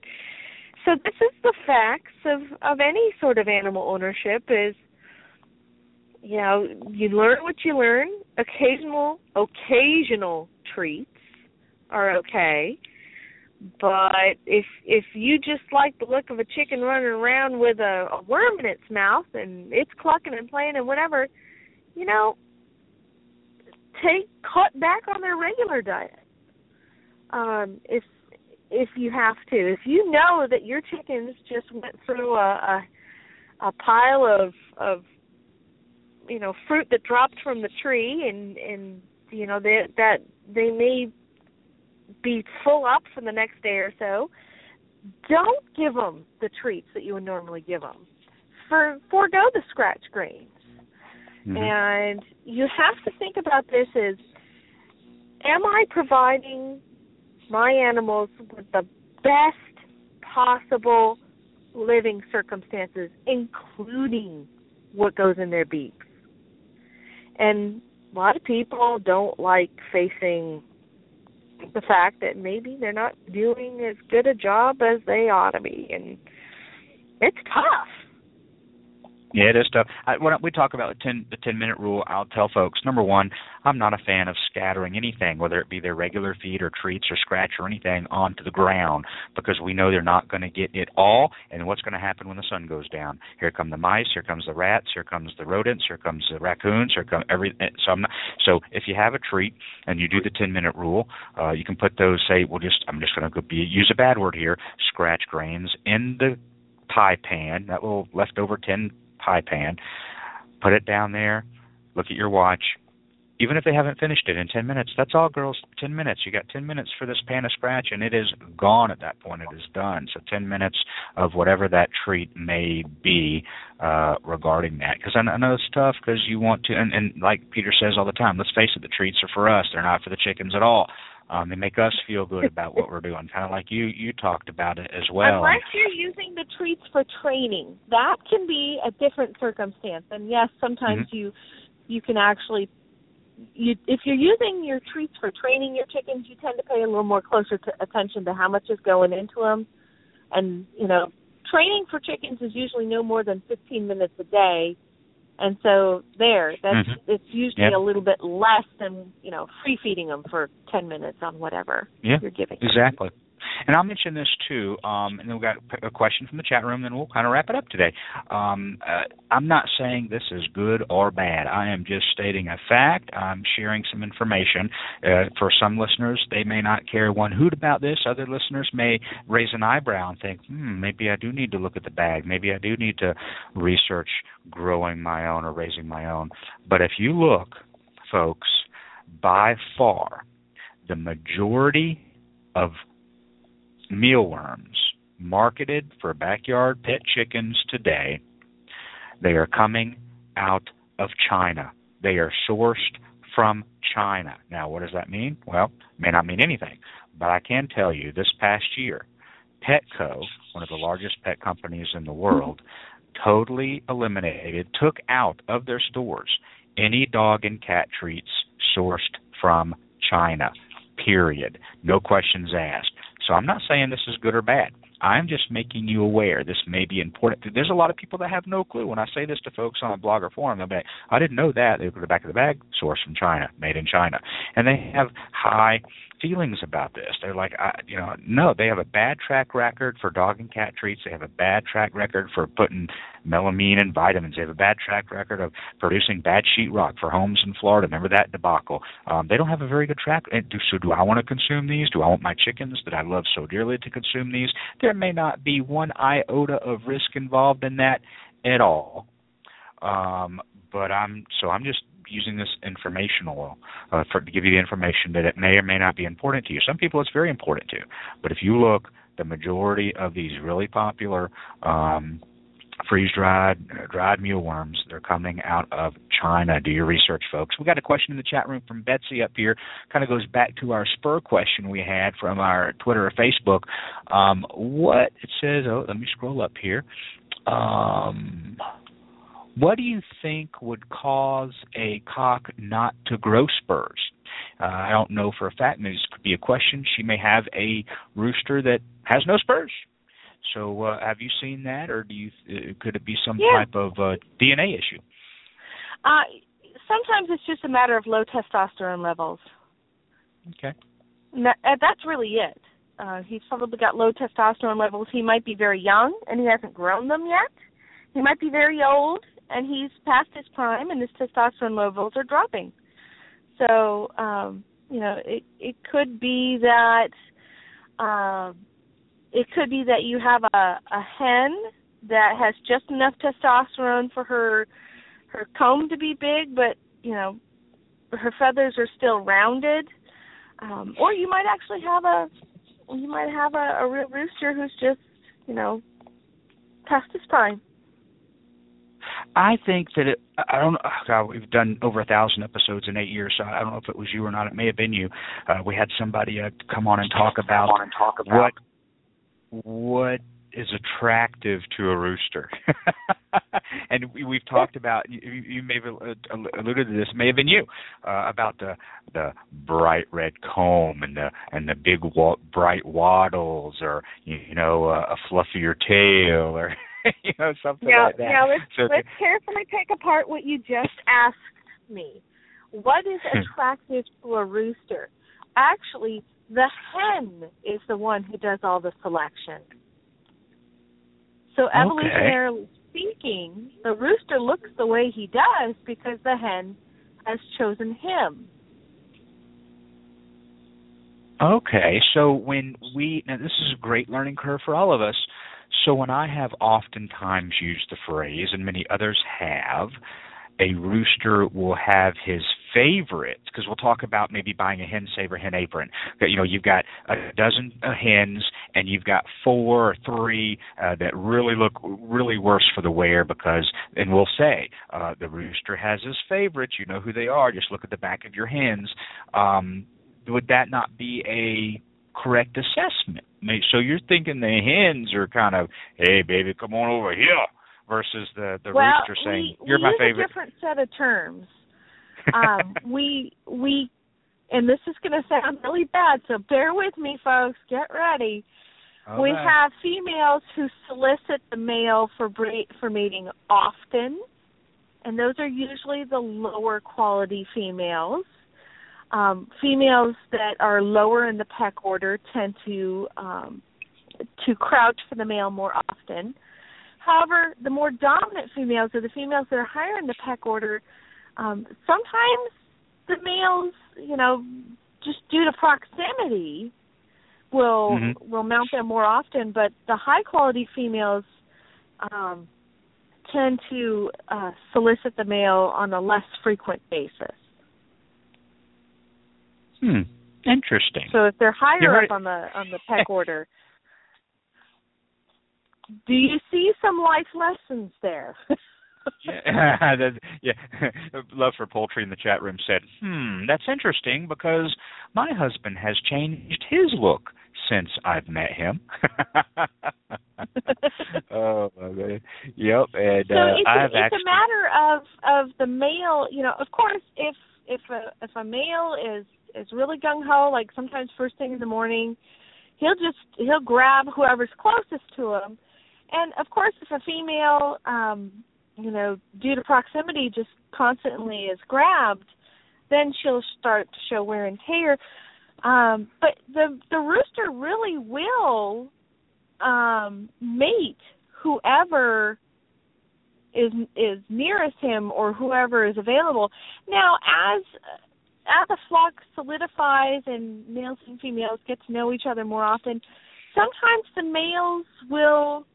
Speaker 7: so this is the facts of of any sort of animal ownership is you know you learn what you learn. Occasional occasional treats are okay. But if if you just like the look of a chicken running around with a, a worm in its mouth and it's clucking and playing and whatever you know take cut back on their regular diet. Um if if you have to. If you know that your chickens just went through a a, a pile of of you know fruit that dropped from the tree and and you know that that they may be full up for the next day or so. Don't give them the treats that you would normally give them for forego the scratch grains mm-hmm. and you have to think about this as am i providing my animals with the best possible living circumstances including what goes in their beaks and a lot of people don't like facing the fact that maybe they're not doing as good a job as they ought to be. And it's tough
Speaker 2: Yeah, it is tough. I, when we talk about the ten the ten minute rule, I'll tell folks number one, I'm not a fan of scattering anything, whether it be their regular feed or treats or scratch or anything, onto the ground because we know they're not going to get it all. And what's going to happen when the sun goes down? Here come the mice. Here comes the rats. Here comes the rodents. Here comes the raccoons. Here come every. So I'm not, so if you have a treat and you do the ten minute rule, uh, you can put those. Say, well, just I'm just going to go be use a bad word here. Scratch grains in the pie pan, that little leftover tin pie pan, put it down there, look at your watch. Even if they haven't finished it in 10 minutes, that's all, girls. 10 minutes. You got 10 minutes for this pan of scratch, and it is gone at that point. It is done. So 10 minutes of whatever that treat may be uh, regarding that. Because I, I know it's tough because you want to, and, and like Peter says all the time, let's face it, the treats are for us. They're not for the chickens at all. Um, they make us feel good about what we're doing, kind of like you you talked about it as well.
Speaker 7: Unless you're using for training, that can be a different circumstance. And yes, sometimes
Speaker 2: Mm-hmm.
Speaker 7: you you can actually you if you're using your treats for training your chickens, you tend to pay a little more closer to attention to how much is going into them. And you know, training for chickens is usually no more than 15 minutes a day. And so there, that's
Speaker 2: Mhm.
Speaker 7: it's usually
Speaker 2: Yep.
Speaker 7: a little bit less than you know free feeding them for 10 minutes on whatever
Speaker 2: Yeah,
Speaker 7: you're giving.
Speaker 2: exactly. And I'll mention this too. Um, and then we got a question from the chat room, and we'll kind of wrap it up today. Um, uh, I'm not saying this is good or bad. I am just stating a fact. I'm sharing some information. Uh, for some listeners, they may not care one hoot about this. Other listeners may raise an eyebrow and think, hmm, maybe I do need to look at the bag. Maybe I do need to research growing my own or raising my own. But if you look, folks, by far, the majority of mealworms marketed for backyard pet chickens today, they are coming out of China. They are sourced from China. Now, what does that mean? Well, may not mean anything, but I can tell you this past year, Petco, one of the largest pet companies in the world, totally eliminated, took out of their stores any dog and cat treats sourced from China. Period. No questions asked. So I'm not saying this is good or bad. I'm just making you aware. This may be important. There's a lot of people that have no clue. When I say this to folks on a blog or forum, they'll be like, I didn't know that. They go to the back of the bag, source from China, made in China. And they have high feelings about this. They're like, I, you know, no, they have a bad track record for dog and cat treats. They have a bad track record for putting melamine and vitamins. They have a bad track record of producing bad sheetrock for homes in Florida. Remember that debacle? Um, they don't have a very good track. So, do I want to consume these? Do I want my chickens that I love so dearly to consume these? There may not be one iota of risk involved in that at all. Um, but I'm so I'm just using this informational uh, for to give you the information that it may or may not be important to you. Some people it's very important to, but if you look, the majority of these really popular um, freeze dried dried mealworms they're coming out of China. Do your research, folks. We got a question in the chat room from Betsy up here. Kind of goes back to our spur question we had from our Twitter or Facebook. Um, what it says? Oh, let me scroll up here. Um, what do you think would cause a cock not to grow spurs? Uh, I don't know for a fact. Maybe this could be a question. She may have a rooster that has no spurs. So, uh, have you seen that, or do you? Uh, could it be some
Speaker 7: Yeah.
Speaker 2: type of uh, DNA issue?
Speaker 7: Uh, sometimes it's just a matter of low testosterone levels.
Speaker 2: Okay.
Speaker 7: That, that's really it. Uh, he's probably got low testosterone levels. He might be very young and he hasn't grown them yet. He might be very old and he's past his prime and his testosterone levels are dropping. So, um, you know, it it could be that um it could be that you have a a hen that has just enough testosterone for her her comb to be big, but you know her feathers are still rounded. Um, or you might actually have a you might have a, a real rooster who's just you know past his prime.
Speaker 2: I think that it. I don't know. oh, God, we've done over a thousand episodes in eight years, so I don't know if it was you or not. It may have been you. Uh, we had somebody uh, come on and talk about,
Speaker 6: on and talk about
Speaker 2: what what is attractive to a rooster. (laughs) and we, we've talked about. You, you may have alluded to this. May have been you uh, about the the bright red comb and the and the big wa- bright wattles, or you, you know uh, a fluffier tail, or (laughs) you know something
Speaker 7: Now,
Speaker 2: like that.
Speaker 7: now let's
Speaker 2: So
Speaker 7: let's carefully take apart what you just asked me. What is
Speaker 2: Hmm.
Speaker 7: attractive to a rooster? Actually, the hen is the one who does all the selection. So evolutionarily speaking, the rooster looks the way he does because the hen has chosen him.
Speaker 2: Okay, so when we now this is a great learning curve for all of us. So when I have oftentimes used the phrase, and many others have, a rooster will have his favorites because we'll talk about maybe buying a hen saver hen apron. You know, you've got a dozen uh, hens and you've got four or three uh, that really look really worse for the wear because, and we'll say uh, the rooster has his favorites. You know who they are. Just look at the back of your hens. Um, would that not be a correct assessment? So you're thinking the hens are kind of, hey baby, come on over here, versus the the
Speaker 7: well,
Speaker 2: rooster saying,
Speaker 7: we,
Speaker 2: you're
Speaker 7: we
Speaker 2: my
Speaker 7: use
Speaker 2: favorite.
Speaker 7: a different set of terms. Um, (laughs) we we, and this is going to sound really bad, so bear with me, folks. Get ready.
Speaker 2: All
Speaker 7: we
Speaker 2: right.
Speaker 7: have females who solicit the male for bre- for mating often, and those are usually the lower quality females. Um, females that are lower in the peck order tend to um, to crouch for the male more often. However, the more dominant females are the females that are higher in the peck order. Um, sometimes the males, you know, just due to proximity, will
Speaker 2: Mhm.
Speaker 7: will mount them more often. But the high quality females um, tend to uh, solicit the male on a less frequent basis.
Speaker 2: Hmm. Interesting.
Speaker 7: So if they're higher up on the on the peck (laughs) order, do you see some life lessons there? (laughs) (laughs)
Speaker 2: yeah, that- yeah. Love for poultry in the chat room said, "Hmm, that's interesting because my husband has changed his look since I've met him. oh my god. Yep, and
Speaker 7: so
Speaker 2: uh,
Speaker 7: it's,
Speaker 2: I
Speaker 7: a,
Speaker 2: have
Speaker 7: it's
Speaker 2: actually
Speaker 7: a matter of of the male. You know, of course, if if a if a male is is really gung ho, like sometimes first thing in the morning, he'll just he'll grab whoever's closest to him, and of course, if a female, um, you know, due to proximity, just constantly is grabbed, then she'll start to show wear and tear. Um, but the the rooster really will um mate whoever is is nearest him or whoever is available. Now as as the flock solidifies and males and females get to know each other more often, sometimes the males will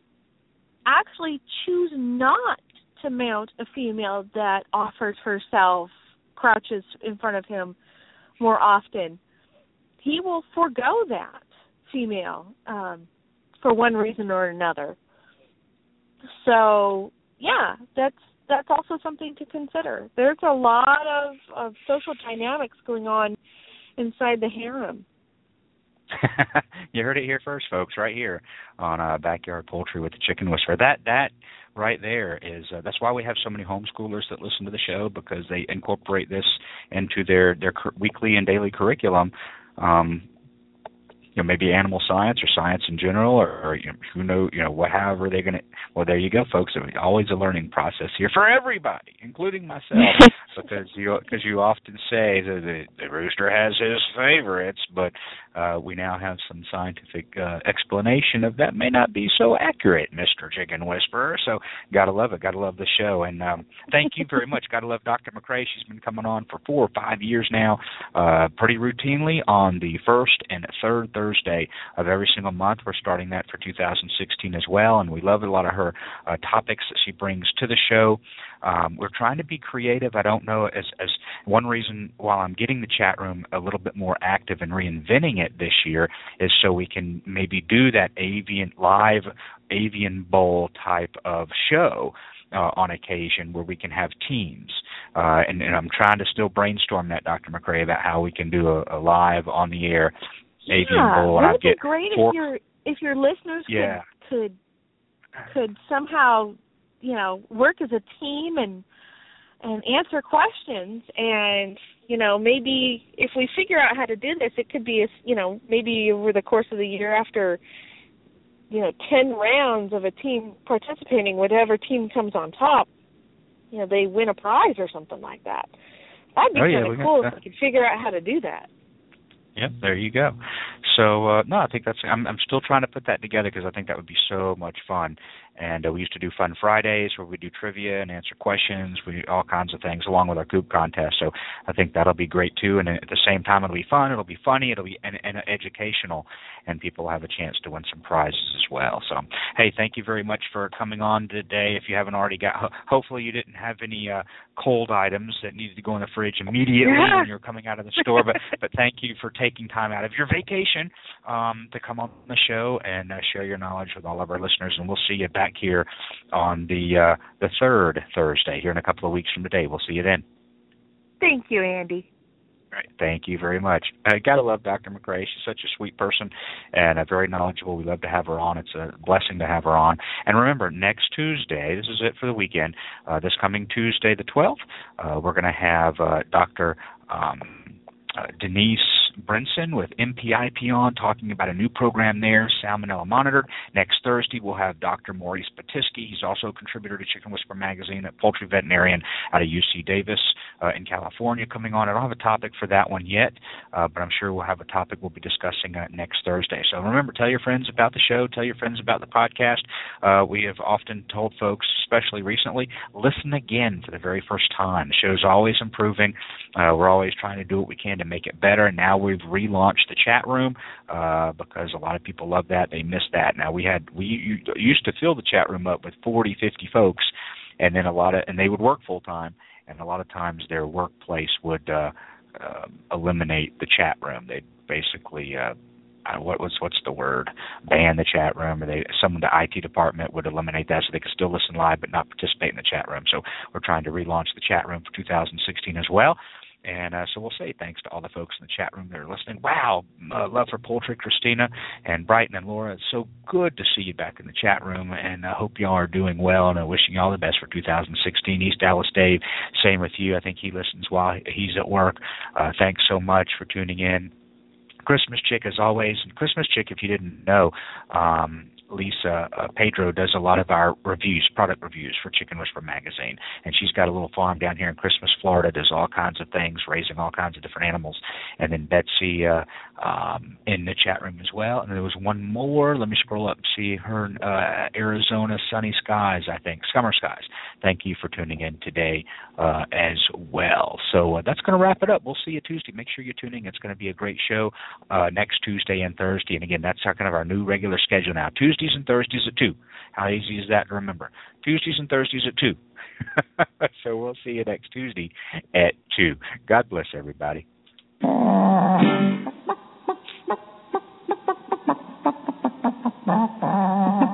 Speaker 7: actually choose not to mount a female that offers herself, crouches in front of him more often. He will forego that female um, for one reason or another. So yeah, that's that's also something to consider. There's a lot of of social dynamics going on inside the harem. (laughs)
Speaker 2: you heard it here first, folks, right here on uh, Backyard Poultry with the Chicken Whisperer. That that right there is uh, that's why we have so many homeschoolers that listen to the show because they incorporate this into their their cur- weekly and daily curriculum. Um, you know maybe animal science or science in general or, or you know, who know you know what however they're going to well there you go folks. It's always a learning process here for everybody including myself (laughs) because you because you often say that the, the rooster has his favorites but uh we now have some scientific uh explanation of that may not be so accurate Mr. Chicken Whisperer so got to love it got to love the show and um thank you very much got to love Dr. McCrea she's been coming on for 4 or 5 years now uh pretty routinely on the first and third Thursday of every single month. We're starting that for 2016 as well, and we love a lot of her uh, topics that she brings to the show. Um, we're trying to be creative. I don't know as as one reason while I'm getting the chat room a little bit more active and reinventing it this year is so we can maybe do that avian live avian bowl type of show uh, on occasion where we can have teams. Uh, and, and I'm trying to still brainstorm that, Dr. McCrea, about how we can do a, a live on the air avian
Speaker 7: yeah,
Speaker 2: bowl.
Speaker 7: Wouldn't
Speaker 2: And I
Speaker 7: it be
Speaker 2: get
Speaker 7: great
Speaker 2: four,
Speaker 7: if your if your listeners
Speaker 2: Yeah.
Speaker 7: could could could somehow you know work as a team and and answer questions and you know maybe if we figure out how to do this it could be a, you know maybe over the course of the year after you know 10 rounds of a team participating whatever team comes on top you know they win a prize or something like that that'd be
Speaker 2: Oh,
Speaker 7: kind of cool if we could figure out how to do that
Speaker 2: Yep, there you go. So uh no, I think that's I'm I'm still trying to put that together because I think that would be so much fun. And uh, we used to do fun Fridays where we do trivia and answer questions, we all kinds of things along with our coop contest. So I think that'll be great too. And at the same time, it'll be fun, it'll be funny, it'll be and, and educational, and people will have a chance to win some prizes as well. So hey, thank you very much for coming on today. If you haven't already got, hopefully you didn't have any uh cold items that needed to go in the fridge immediately
Speaker 7: Yeah.
Speaker 2: when you're coming out of the store. But but thank you for taking time out of your vacation um, to come on the show and uh, share your knowledge with all of our listeners. And we'll see you back here on the uh, the third Thursday here in a couple of weeks from today. We'll see you then.
Speaker 7: thank you andy
Speaker 2: All right. Thank you very much. I gotta love Dr. McCrea. She's such a sweet person and a very knowledgeable. We love to have her on. It's a blessing to have her on. And remember, next Tuesday, this is it for the weekend. Uh, this coming Tuesday, the 12th, uh, we're going to have uh, Dr. Um, uh, Denise Brinson with NPIP on talking about a new program there, Salmonella Monitored. Next Thursday, we'll have Dr. Maurice Pitesky. He's also a contributor to Chicken Whisperer Magazine, a poultry veterinarian out of UC Davis uh, in California, coming on. I don't have a topic for that one yet, uh, but I'm sure we'll have a topic we'll be discussing uh, next Thursday. So remember, tell your friends about the show, tell your friends about the podcast. Uh, we have often told folks, especially recently, listen again for the very first time. The show's always improving. Uh, we're always trying to do what we can to make it better. And now we've relaunched the chat room uh, because a lot of people love that. They miss that. Now we had we used to fill the chat room up with 40, 50 folks, and then a lot of and they would work full time, and a lot of times their workplace would uh, uh, eliminate the chat room. They'd basically uh, what was what's the word ban the chat room or they some of the IT department would eliminate that so they could still listen live but not participate in the chat room so we're trying to relaunch the chat room for 2016 as well And uh, so we'll say thanks to all the folks in the chat room that are listening. Wow, uh, love for poultry, Christina and Brighton and Laura. It's so good to see you back in the chat room, and I hope y'all are doing well. And I'm wishing you all the best for 2016. East Dallas Dave, same with you. I think he listens while he's at work. Uh, thanks so much for tuning in. Christmas Chick as always. And Christmas Chick, if you didn't know, um, Lisa uh, Pedro does a lot of our reviews, product reviews for Chicken Whisperer magazine, and she's got a little farm down here in Christmas, Florida. Does all kinds of things, raising all kinds of different animals. And then Betsy uh, um, in the chat room as well. And there was one more. Let me scroll up and see her. Uh, Arizona sunny skies, I think, summer skies. Thank you for tuning in today uh, as well. So uh, that's going to wrap it up. We'll see you Tuesday. Make sure you're tuning. It's going to be a great show uh, next Tuesday and Thursday. And again, that's our kind of our new regular schedule now. Tuesdays and Thursdays at two. How easy is that to remember? Tuesdays and Thursdays at two. (laughs) so we'll see you next Tuesday at two. God bless everybody. (laughs)